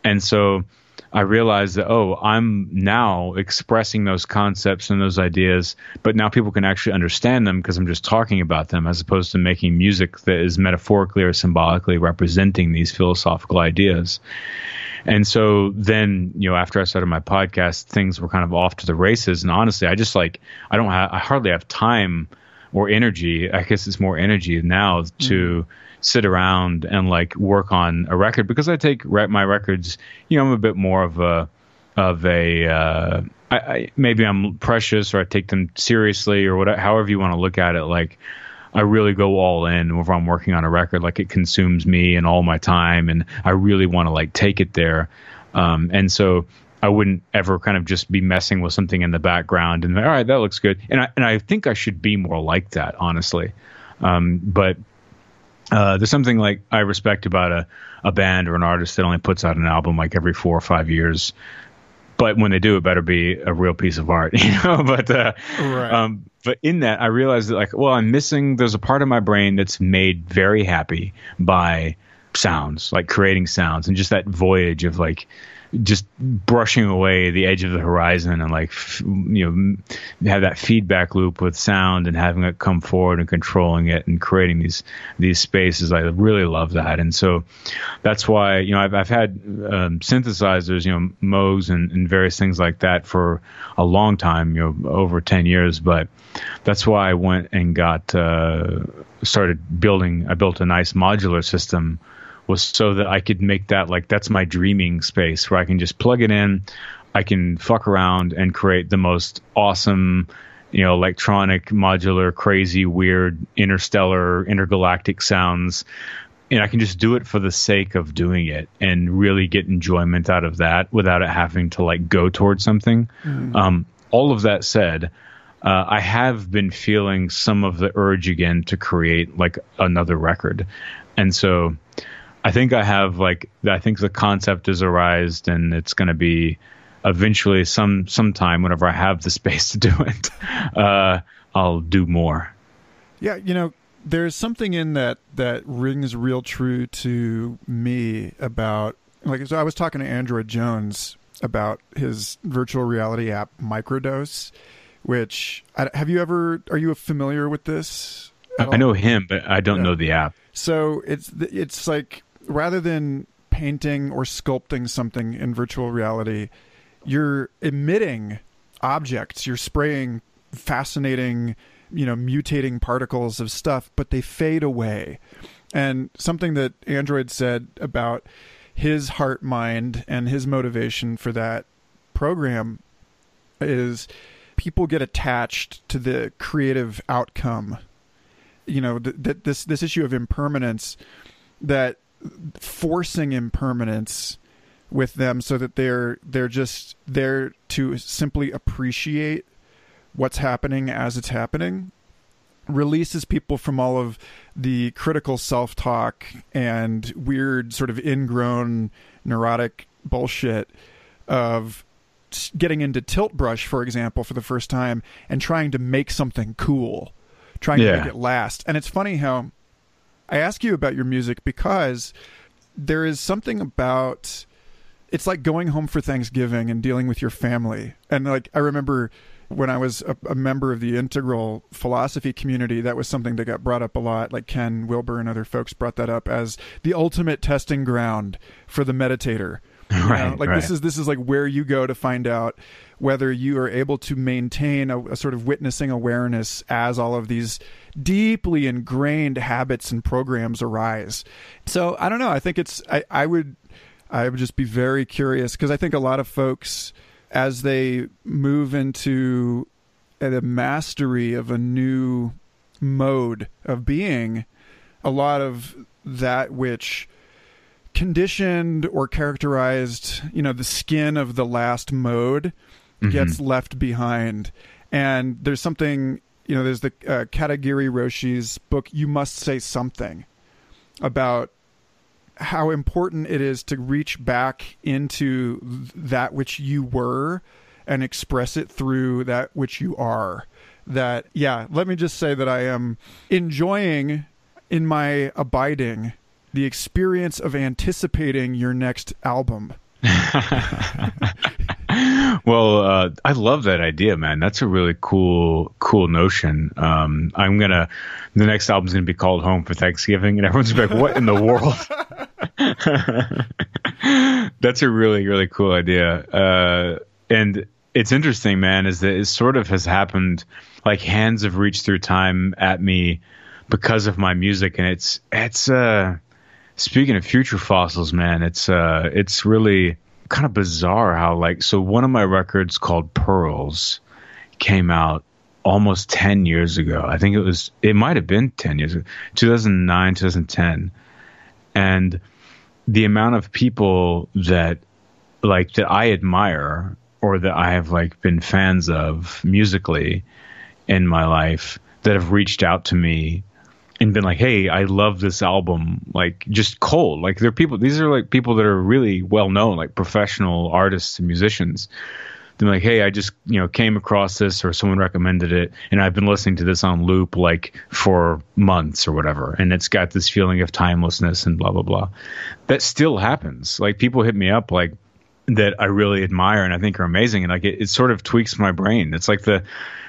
A: and so I realized that oh, I'm now expressing those concepts and those ideas, but now people can actually understand them because I'm just talking about them as opposed to making music that is metaphorically or symbolically representing these philosophical ideas. And so then, you know, after I started my podcast, things were kind of off to the races. And honestly, I just like I don't I hardly have time or energy. I guess it's more energy now to. Mm-hmm. Sit around and like work on a record because I take my records. You know, I'm a bit more of a of a uh, I, I, maybe I'm precious or I take them seriously or whatever. However you want to look at it, like. I really go all in whenever I'm working on a record. Like it consumes me and all my time, and I really want to like take it there. Um, and so I wouldn't ever kind of just be messing with something in the background and all right, that looks good. And I and I think I should be more like that, honestly. Um, but uh, there's something like I respect about a, a band or an artist that only puts out an album like every four or five years. But when they do, it better be a real piece of art, you know. but uh, right. um, but in that, I realized that like, well, I'm missing. There's a part of my brain that's made very happy by sounds, like creating sounds, and just that voyage of like just brushing away the edge of the horizon and like you know have that feedback loop with sound and having it come forward and controlling it and creating these these spaces. I really love that. And so that's why you know i've, I've had um, synthesizers you know moog and, and various things like that for a long time you know over 10 years. But that's why i went and got uh, started building i built a nice modular system was so that I could make that like that's my dreaming space where I can just plug it in, I can fuck around and create the most awesome, you know, electronic, modular, crazy, weird, interstellar, intergalactic sounds. And I can just do it for the sake of doing it and really get enjoyment out of that without it having to like go towards something. Mm. Um, all of that said, uh, I have been feeling some of the urge again to create like another record. And so I think I have like I think the concept is arised and it's going to be eventually some sometime whenever I have the space to do it, uh, I'll do more.
B: Yeah, you know, there's something in that that rings real true to me about like so I was talking to Android Jones about his virtual reality app Microdose, which have you ever are you familiar with this?
A: I know him, but I don't yeah. know the app.
B: So it's it's like rather than painting or sculpting something in virtual reality, you're emitting objects, you're spraying fascinating, you know, mutating particles of stuff, but they fade away. And something that Android said about his heart mind and his motivation for that program is people get attached to the creative outcome. You know, that this this issue of impermanence that forcing impermanence with them so that they're they're just there to simply appreciate what's happening as it's happening releases people from all of the critical self-talk and weird sort of ingrown neurotic bullshit of getting into tilt brush for example for the first time and trying to make something cool trying yeah. to make it last and it's funny how I ask you about your music because there is something about it's like going home for Thanksgiving and dealing with your family. And like I remember when I was a, a, member of the integral philosophy community, that was something that got brought up a lot. Like Ken Wilber and other folks brought that up as the ultimate testing ground for the meditator.
A: right,
B: know? Like
A: right.
B: this is this is like where you go to find out whether you are able to maintain a, a sort of witnessing awareness as all of these deeply ingrained habits and programs arise. So I don't know. I think it's I, I would I would just be very curious because I think a lot of folks as they move into the mastery of a new mode of being, a lot of that which conditioned or characterized, you know, the skin of the last mode mm-hmm. gets left behind. And there's something, you know, there's the uh, Katagiri Roshi's book, You Must Say Something, about how important it is to reach back into that which you were and express it through that which you are. That, yeah, let me just say that I am enjoying in my abiding the experience of anticipating your next album.
A: well, uh, I love that idea, man. That's a really cool, cool notion. Um, I'm gonna, the next album's gonna be called Home for Thanksgiving, and everyone's like, "What in the world?" That's a really, really cool idea. Uh, and it's interesting, man, is that it sort of has happened. Like hands have reached through time at me because of my music, and it's it's uh speaking of future fossils, man, it's uh, it's really kind of bizarre how like so one of my records called Pearls came out almost 10 years ago. I think it was it might have been 10 years ago. 2009, 2010. And the amount of people that like that I admire or that I have like been fans of musically in my life that have reached out to me and been like, "Hey, I love this album." Like just cold. Like they're people. These are like people that are really well known, like professional artists and musicians. They're like, "Hey, I just you know came across this, or someone recommended it, and I've been listening to this on loop like for months or whatever, and it's got this feeling of timelessness and blah blah blah." That still happens. Like people hit me up like that I really admire and I think are amazing. And like it, it sort of tweaks my brain. It's like the,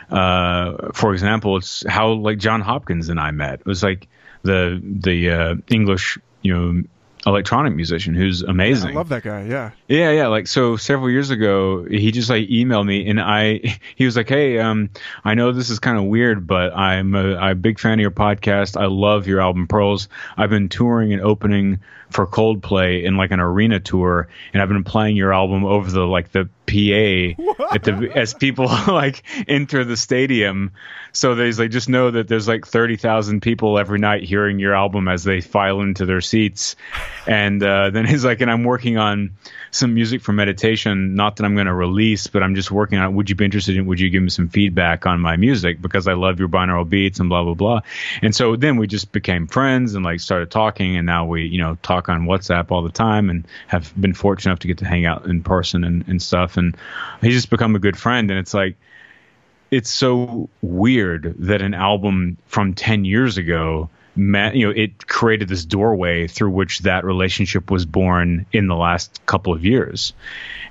A: uh, for example, it's how like Jon Hopkins and I met. It was like the the uh, English, you know, electronic musician who's amazing.
B: I love that guy. Yeah.
A: Yeah, yeah. Like so, several years ago, he just like emailed me, and I he was like, "Hey, um, I know this is kind of weird, but I'm a, I'm a big fan of your podcast. I love your album Pearls. I've been touring and opening for Coldplay in like an arena tour, and I've been playing your album over the like the PA at the as people like enter the stadium. So there's like just know that there's like thirty thousand people every night hearing your album as they file into their seats. And uh, then he's like, and I'm working on some music for meditation. Not that I'm going to release, but I'm just working on. it. Would you be interested in? Would you give me some feedback on my music because I love your binaural beats and blah blah blah. And so then we just became friends and like started talking, and now we you know talk on WhatsApp all the time and have been fortunate enough to get to hang out in person and, and stuff. And he's just become a good friend, and it's like it's so weird that an album from 10 years ago met, you know it created this doorway through which that relationship was born in the last couple of years.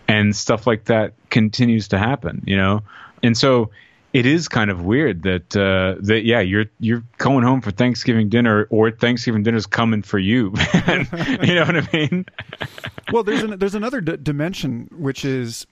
A: And stuff like that continues to happen you know? And so it is kind of weird that uh, that yeah you're you're going home for Thanksgiving dinner or Thanksgiving dinner's coming for you you know what I mean?
B: Well there's an, there's another d- dimension which is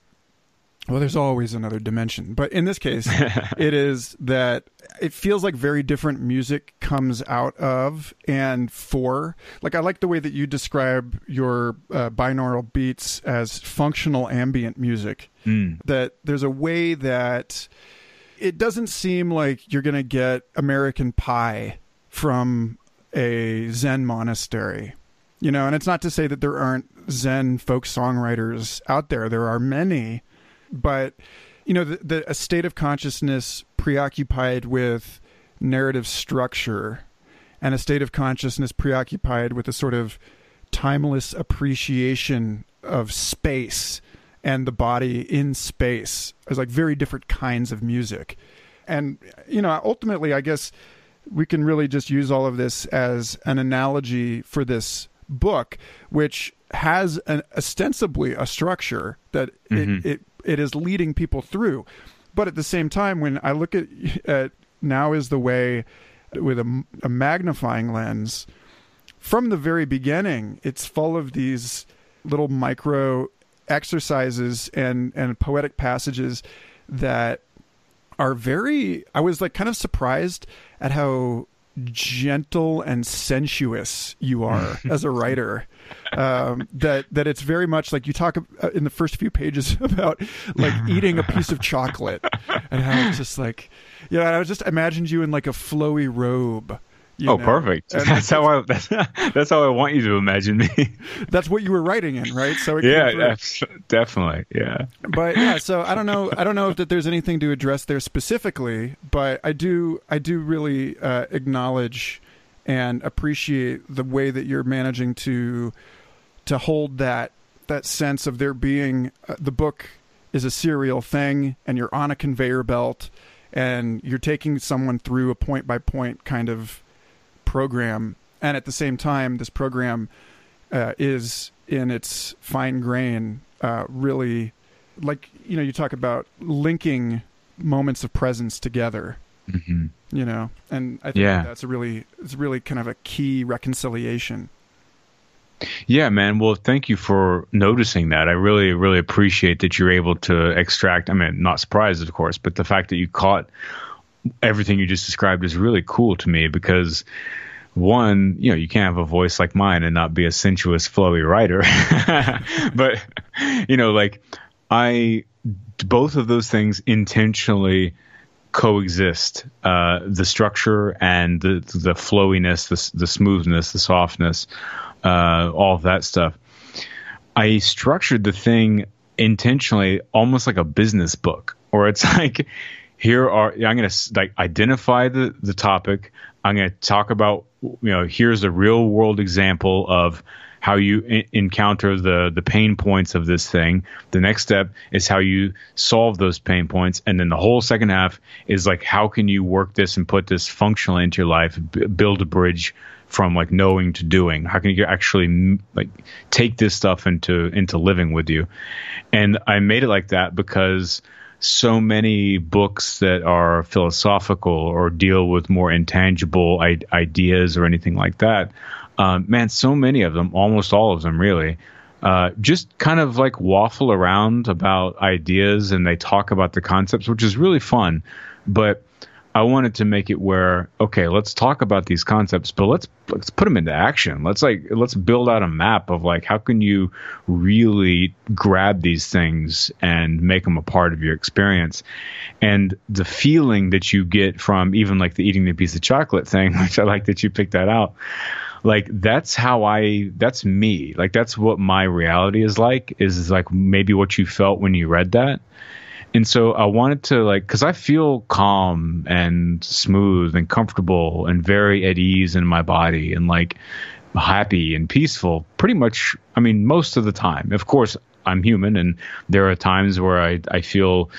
B: well, there's always another dimension, but in this case, it is that it feels like very different music comes out of and for. Like, I like the way that you describe your uh, binaural beats as functional ambient music.
A: Mm.
B: That there's a way that it doesn't seem like you're going to get American Pie from a Zen monastery. You know, and it's not to say that there aren't Zen folk songwriters out there. There are many but you know the, the, a state of consciousness preoccupied with narrative structure and a state of consciousness preoccupied with a sort of timeless appreciation of space and the body in space as like very different kinds of music and you know ultimately i guess we can really just use all of this as an analogy for this book which has an ostensibly a structure that mm-hmm. it, it it is leading people through. But at the same time, when I look at, at now is the way with a, a magnifying lens, from the very beginning, it's full of these little micro exercises and and poetic passages that are very I was like kind of surprised at how gentle and sensuous you are as a writer. Um, that that it's very much like you talk uh, in the first few pages about like eating a piece of chocolate and how it's just like yeah you know, I just imagined you in like a flowy robe
A: oh, know? perfect. And that's how I that's, that's how I want you to imagine me.
B: that's what you were writing in, right? So
A: yeah, definitely, yeah.
B: But yeah, so I don't know. I don't know if that there's anything to address there specifically, but I do. I do really uh, acknowledge and appreciate the way that you're managing to to hold that that sense of there being uh, the book is a serial thing, and you're on a conveyor belt, and you're taking someone through a point by point kind of program, and at the same time, this program uh, is in its fine grain, uh, really like you know you talk about linking moments of presence together.
A: Mm-hmm.
B: You know, and I think yeah. that's a really it's really kind of a key reconciliation.
A: Yeah, man. Well, thank you for noticing that. I really, really appreciate that you're able to extract. I mean, not surprised, of course, but the fact that you caught everything you just described is really cool to me because one, you know, you can't have a voice like mine and not be a sensuous, flowy writer. but, you know, like I, both of those things intentionally coexist uh, the structure and the, the flowiness, the, the smoothness, the softness, uh, all of that stuff. I structured the thing intentionally almost like a business book, or it's like, here are I'm going to like identify the the topic. I'm going to talk about you know here's a real world example of how you encounter the the pain points of this thing. The next step is how you solve those pain points, and then the whole second half is like how can you work this and put this functionally into your life, b- build a bridge from like knowing to doing. How can you actually like take this stuff into into living with you? And I made it like that because so many books that are philosophical or deal with more intangible I- ideas or anything like that. Um, man, so many of them, almost all of them, really, uh, just kind of like waffle around about ideas and they talk about the concepts, which is really fun. But I wanted to make it where okay, let's talk about these concepts, but let's let's put them into action. Let's like let's build out a map of like how can you really grab these things and make them a part of your experience. And the feeling that you get from even like the eating the piece of chocolate thing, which I like that you picked that out. Like that's how I that's me. Like that's what my reality is like is, is like maybe what you felt when you read that and so I wanted to like because I feel calm and smooth and comfortable and very at ease in my body and like happy and peaceful pretty much I mean most of the time. Of course, I'm human and there are times where I, I feel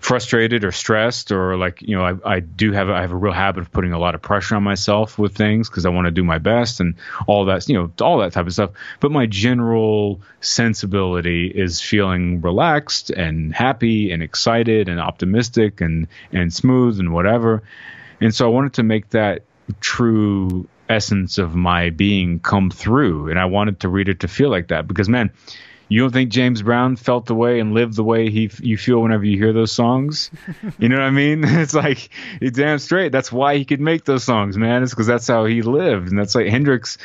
A: frustrated or stressed or like, you know, I, I do have, I have a real habit of putting a lot of pressure on myself with things because I want to do my best and all that, you know, all that type of stuff. But my general sensibility is feeling relaxed and happy and excited and optimistic and, and smooth and whatever. And so I wanted to make that true essence of my being come through. And I wanted to read it to feel like that because, man, you don't think James Brown felt the way and lived the way he you feel whenever you hear those songs? you know what I mean? It's like damn straight. That's why he could make those songs, man. It's because that's how he lived, and that's like Hendrix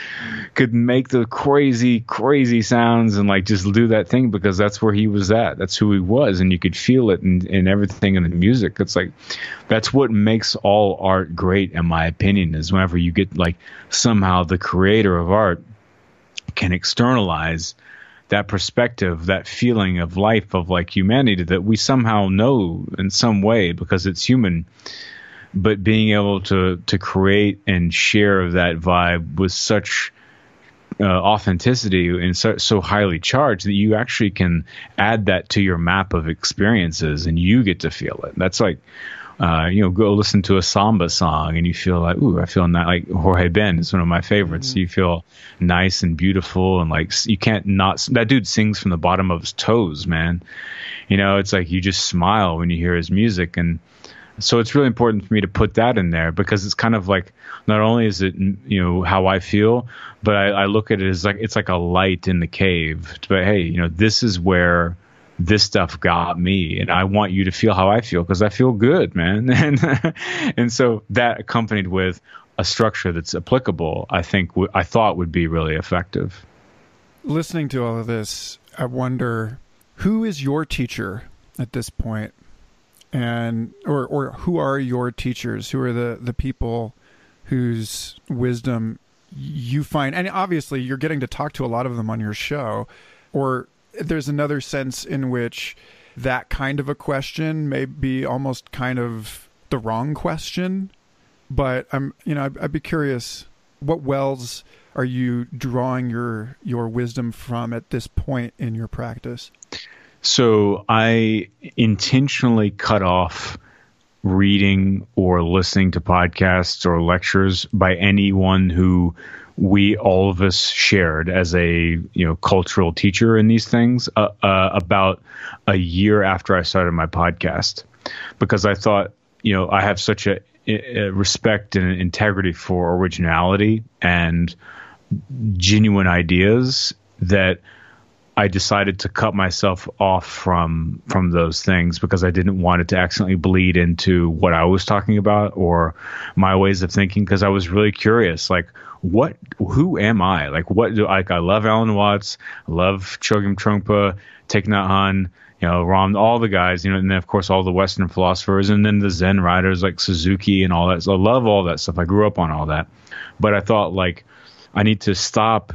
A: could make the crazy, crazy sounds and like just do that thing because that's where he was at. That's who he was, and you could feel it in, in everything in the music. It's like that's what makes all art great, in my opinion. Is whenever you get like somehow the creator of art can externalize that perspective, that feeling of life, of like humanity that we somehow know in some way because it's human. But being able to to create and share that vibe with such uh, authenticity and so, so highly charged that you actually can add that to your map of experiences and you get to feel it. That's like uh, you know, go listen to a samba song and you feel like, ooh, I feel not like Jorge Ben is one of my favorites. Mm-hmm. You feel nice and beautiful and like you can't not. That dude sings from the bottom of his toes, man. You know, it's like you just smile when you hear his music and. So it's really important for me to put that in there because it's kind of like not only is it you know how I feel, but I, I look at it as like it's like a light in the cave. But hey, you know this is where this stuff got me and I want you to feel how I feel because I feel good, man. And and so that accompanied with a structure that's applicable, I think w- I thought would be really effective.
B: Listening to all of this, I wonder who is your teacher at this point? And or or who are your teachers? Who are the the people whose wisdom you find and obviously you're getting to talk to a lot of them on your show or there's another sense in which that kind of a question may be almost kind of the wrong question. But I'm, you know, I'd, I'd, be curious, what wells are you drawing your your wisdom from at this point in your practice?
A: So I intentionally cut off reading or listening to podcasts or lectures by anyone who we all of us shared as a you know cultural teacher in these things uh, uh, about a year after I started my podcast. Because I thought you know I have such a, a respect and integrity for originality and genuine ideas that I decided to cut myself off from from those things because I didn't want it to accidentally bleed into what I was talking about or my ways of thinking. Because I was really curious like what who am I like what do like I love Alan Watts love Chogyam Trungpa Thich Nhat Hanh you know Ram all the guys you know and then of course all the Western philosophers and then the Zen writers like Suzuki and all that so I love all that stuff I grew up on all that but I thought like I need to stop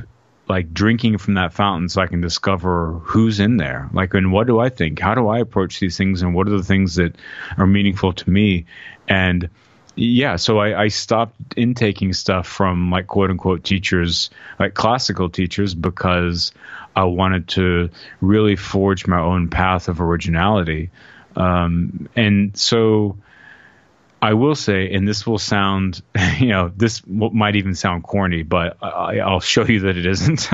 A: like drinking from that fountain so I can discover who's in there. Like, and what do I think? How do I approach these things? And what are the things that are meaningful to me? And yeah, so I, I stopped intaking stuff from like quote unquote teachers, like classical teachers, because I wanted to really forge my own path of originality. Um, and so I will say, and this will sound, you know, this might even sound corny, but I, I'll show you that it isn't.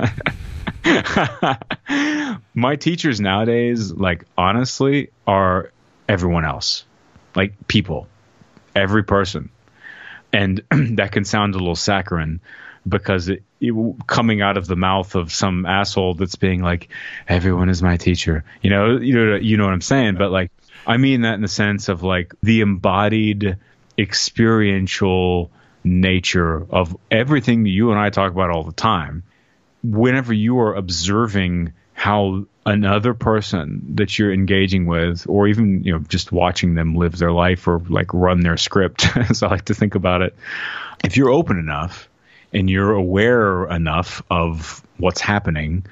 A: my teachers nowadays, like honestly, are everyone else, like people every person. And that can sound a little saccharine because it, it, coming out of the mouth of some asshole that's being like, everyone is my teacher. You know, you know, you know what I'm saying? But like, I mean that in the sense of like the embodied experiential nature of everything that you and I talk about all the time. Whenever you are observing how another person that you're engaging with or even you know just watching them live their life or like run their script as i like to think about it if you're open enough and you're aware enough of what's happening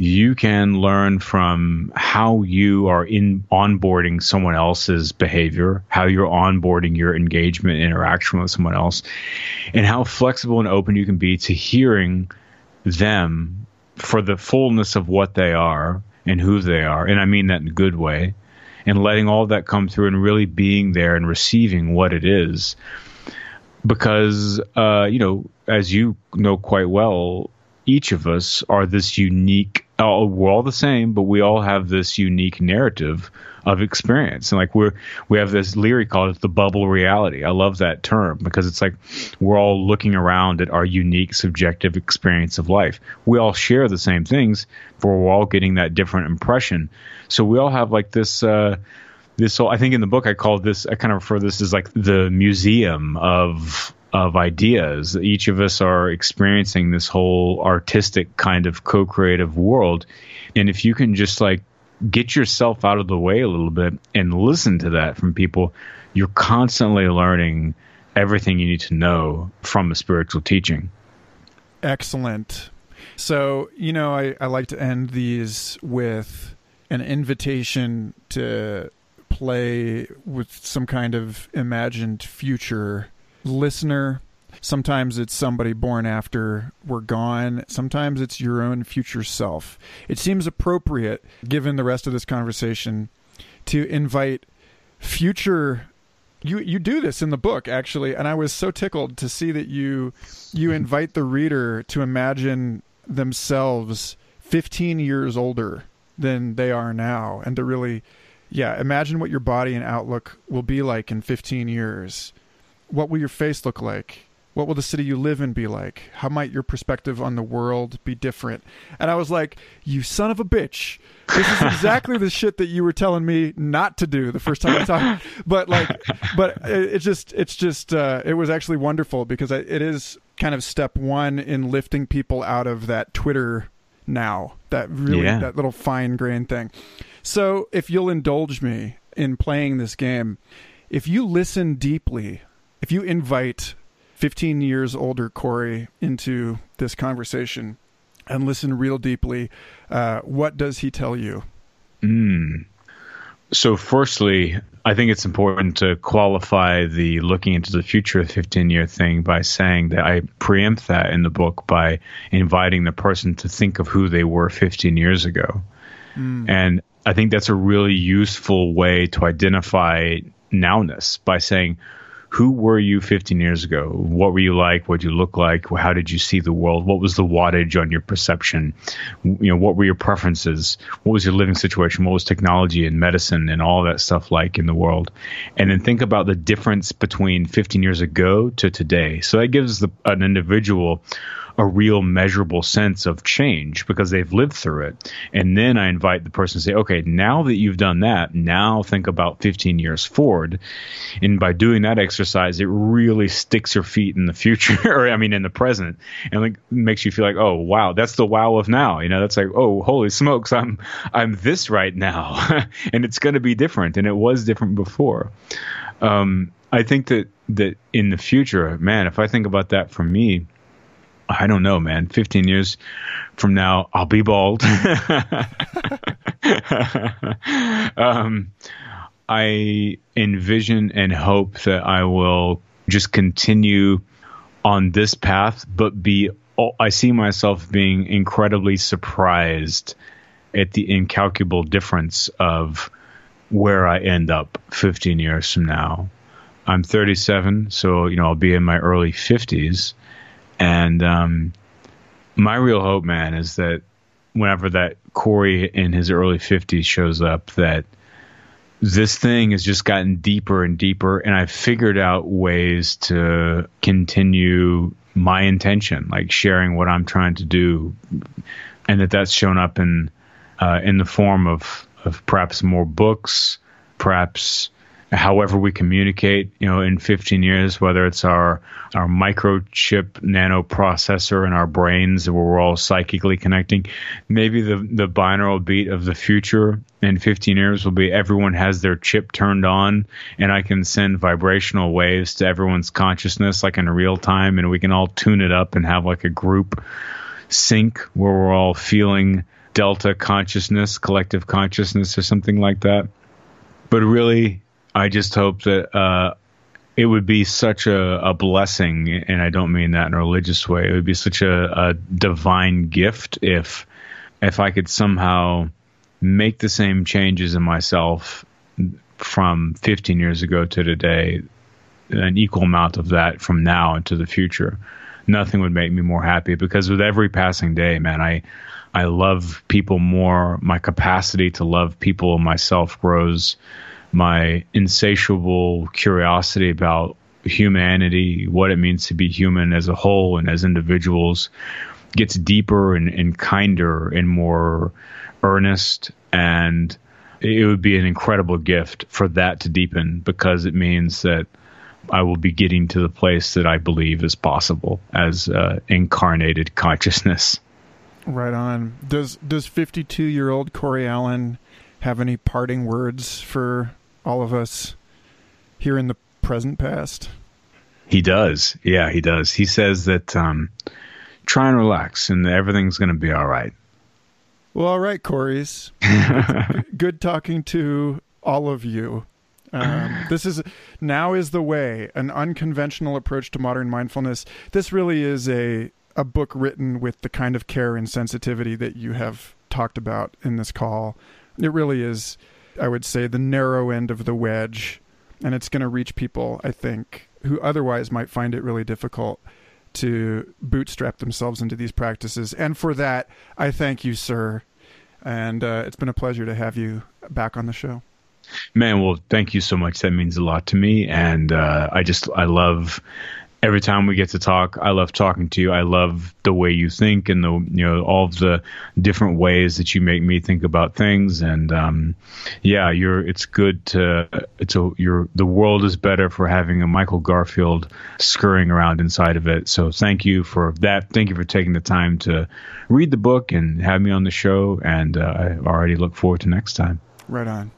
A: you can learn from how you are in onboarding someone else's behavior, how you're onboarding your engagement interaction with someone else, and how flexible and open you can be to hearing them for the fullness of what they are and who they are. And I mean that in a good way. And letting all that come through and really being there and receiving what it is. Because, uh, you know, as you know quite well, each of us are this unique, uh, we're all the same, but we all have this unique narrative of experience. And like we're we have this Leary called the bubble reality. I love that term because it's like we're all looking around at our unique subjective experience of life. We all share the same things, but we're all getting that different impression. So we all have like this uh this whole I think in the book I called this I kind of refer this as like the museum of of ideas. Each of us are experiencing this whole artistic kind of co-creative world. And if you can just like get yourself out of the way a little bit and listen to that from people, you're constantly learning everything you need to know from a spiritual teaching.
B: Excellent. So, you know, I, I like to end these with an invitation to play with some kind of imagined future listener Sometimes it's somebody born after we're gone. Sometimes it's your own future self. It seems appropriate, given the rest of this conversation, to invite future you you do this in the book actually and i was so tickled to see that you you mm-hmm. invite the reader to imagine themselves 15 years older than they are now and to really yeah imagine what your body and outlook will be like in 15 years what will your face look like what will the city you live in be like? How might your perspective on the world be different? And I was like, you son of a bitch. This is exactly the shit that you were telling me not to do the first time I talked. But like, but it, just, it's just, uh, it was actually wonderful because it is kind of step one in lifting people out of that Twitter now, that really, yeah. that little fine grained thing. So if you'll indulge me in playing this game, if you listen deeply, if you invite 15 years older Cory into this conversation and listen real deeply, uh, what does he tell you?
A: Mm. So, firstly, I think it's important to qualify the looking into the future 15 year thing by saying that I preempt that in the book by inviting the person to think of who they were 15 years ago. Mm. And I think that's a really useful way to identify nowness by saying, who were you 15 years ago? What were you like? What did you look like? How did you see the world? What was the wattage on your perception? You know, what were your preferences? What was your living situation? What was technology and medicine and all that stuff like in the world? And then think about the difference between 15 years ago to today. So that gives the, an individual a real measurable sense of change because they've lived through it. And then I invite the person to say, okay, now that you've done that, now think about 15 years forward. And by doing that exercise, it really sticks your feet in the future, or I mean, in the present, and like makes you feel like, oh wow, that's the wow of now. You know, that's like, oh holy smokes, I'm I'm this right now, and it's going to be different, and it was different before. Um, I think that that in the future, man, if I think about that for me I don't know, man. 15 years from now, I'll be bald. um, I envision and hope that I will just continue on this path, but be I see myself being incredibly surprised at the incalculable difference of where I end up 15 years from now. I'm 37, so you know I'll be in my early 50s, and um, my real hope, man, is that whenever that Cory in his early 50s shows up, that this thing has just gotten deeper and deeper, and I've figured out ways to continue my intention, like sharing what I'm trying to do, and that that's shown up in uh, in the form of of perhaps more books, perhaps however we communicate, you know, in 15 years, whether it's our our microchip nano processor in our brains where we're all psychically connecting, maybe the the binaural beat of the future in 15 years will be everyone has their chip turned on and I can send vibrational waves to everyone's consciousness like in real time and we can all tune it up and have like a group sync where we're all feeling delta consciousness, collective consciousness or something like that. But really I just hope that uh, it would be such a, a, blessing, and I don't mean that in a religious way. It would be such a, a divine gift if if I could somehow make the same changes in myself from 15 years ago to today, an equal amount of that from now into the future. Nothing would make me more happy because with every passing day, man, I I love people more. My capacity to love people and myself grows my insatiable curiosity about humanity, what it means to be human as a whole and as individuals, gets deeper and, and kinder and more earnest. And it would be an incredible gift for that to deepen because it means that I will be getting to the place that I believe is possible as uh, incarnated consciousness.
B: Right on. Does does fifty two year old Cory Allen have any parting words for all of us here in the present past?
A: He does. Yeah, he does. He says that um, try and relax and everything's going to be all right.
B: Well, all right, Cory's. good, good talking to all of you. Um, this is now is the way an unconventional approach to modern mindfulness. This really is a a book written with the kind of care and sensitivity that you have talked about in this call. It really is I would say, the narrow end of the wedge, and it's going to reach people, I think, who otherwise might find it really difficult to bootstrap themselves into these practices. And for that, I thank you, sir. And uh, it's been a pleasure to have you back on the show.
A: Man, well, thank you so much. That means a lot to me, and uh, I just I love every time we get to talk, I love talking to you. I love the way you think and the you know all of the different ways that you make me think about things. And um, yeah, you're it's good to it's a you're the world is better for having a Michael Garfield scurrying around inside of it. So thank you for that. Thank you for taking the time to read the book and have me on the show. And uh, I already look forward to next time.
B: Right on.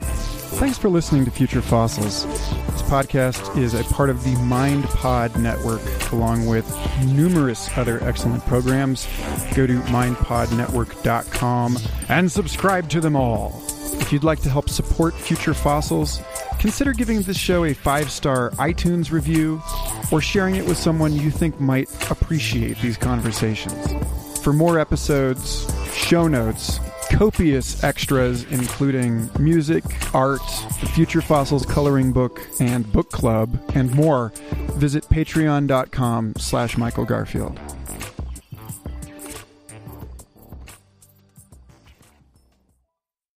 B: Thanks for listening to Future Fossils. This podcast is a part of the MindPod network, along with numerous other excellent programs. Go to mindpodnetwork.com and subscribe to them all. If you'd like to help support Future Fossils, consider giving this show a five star iTunes review or sharing it with someone you think might appreciate these conversations. For more episodes, show notes, copious extras, including music, art, the Future Fossils coloring book and book club, and more, visit patreon.com slash Michael Garfield.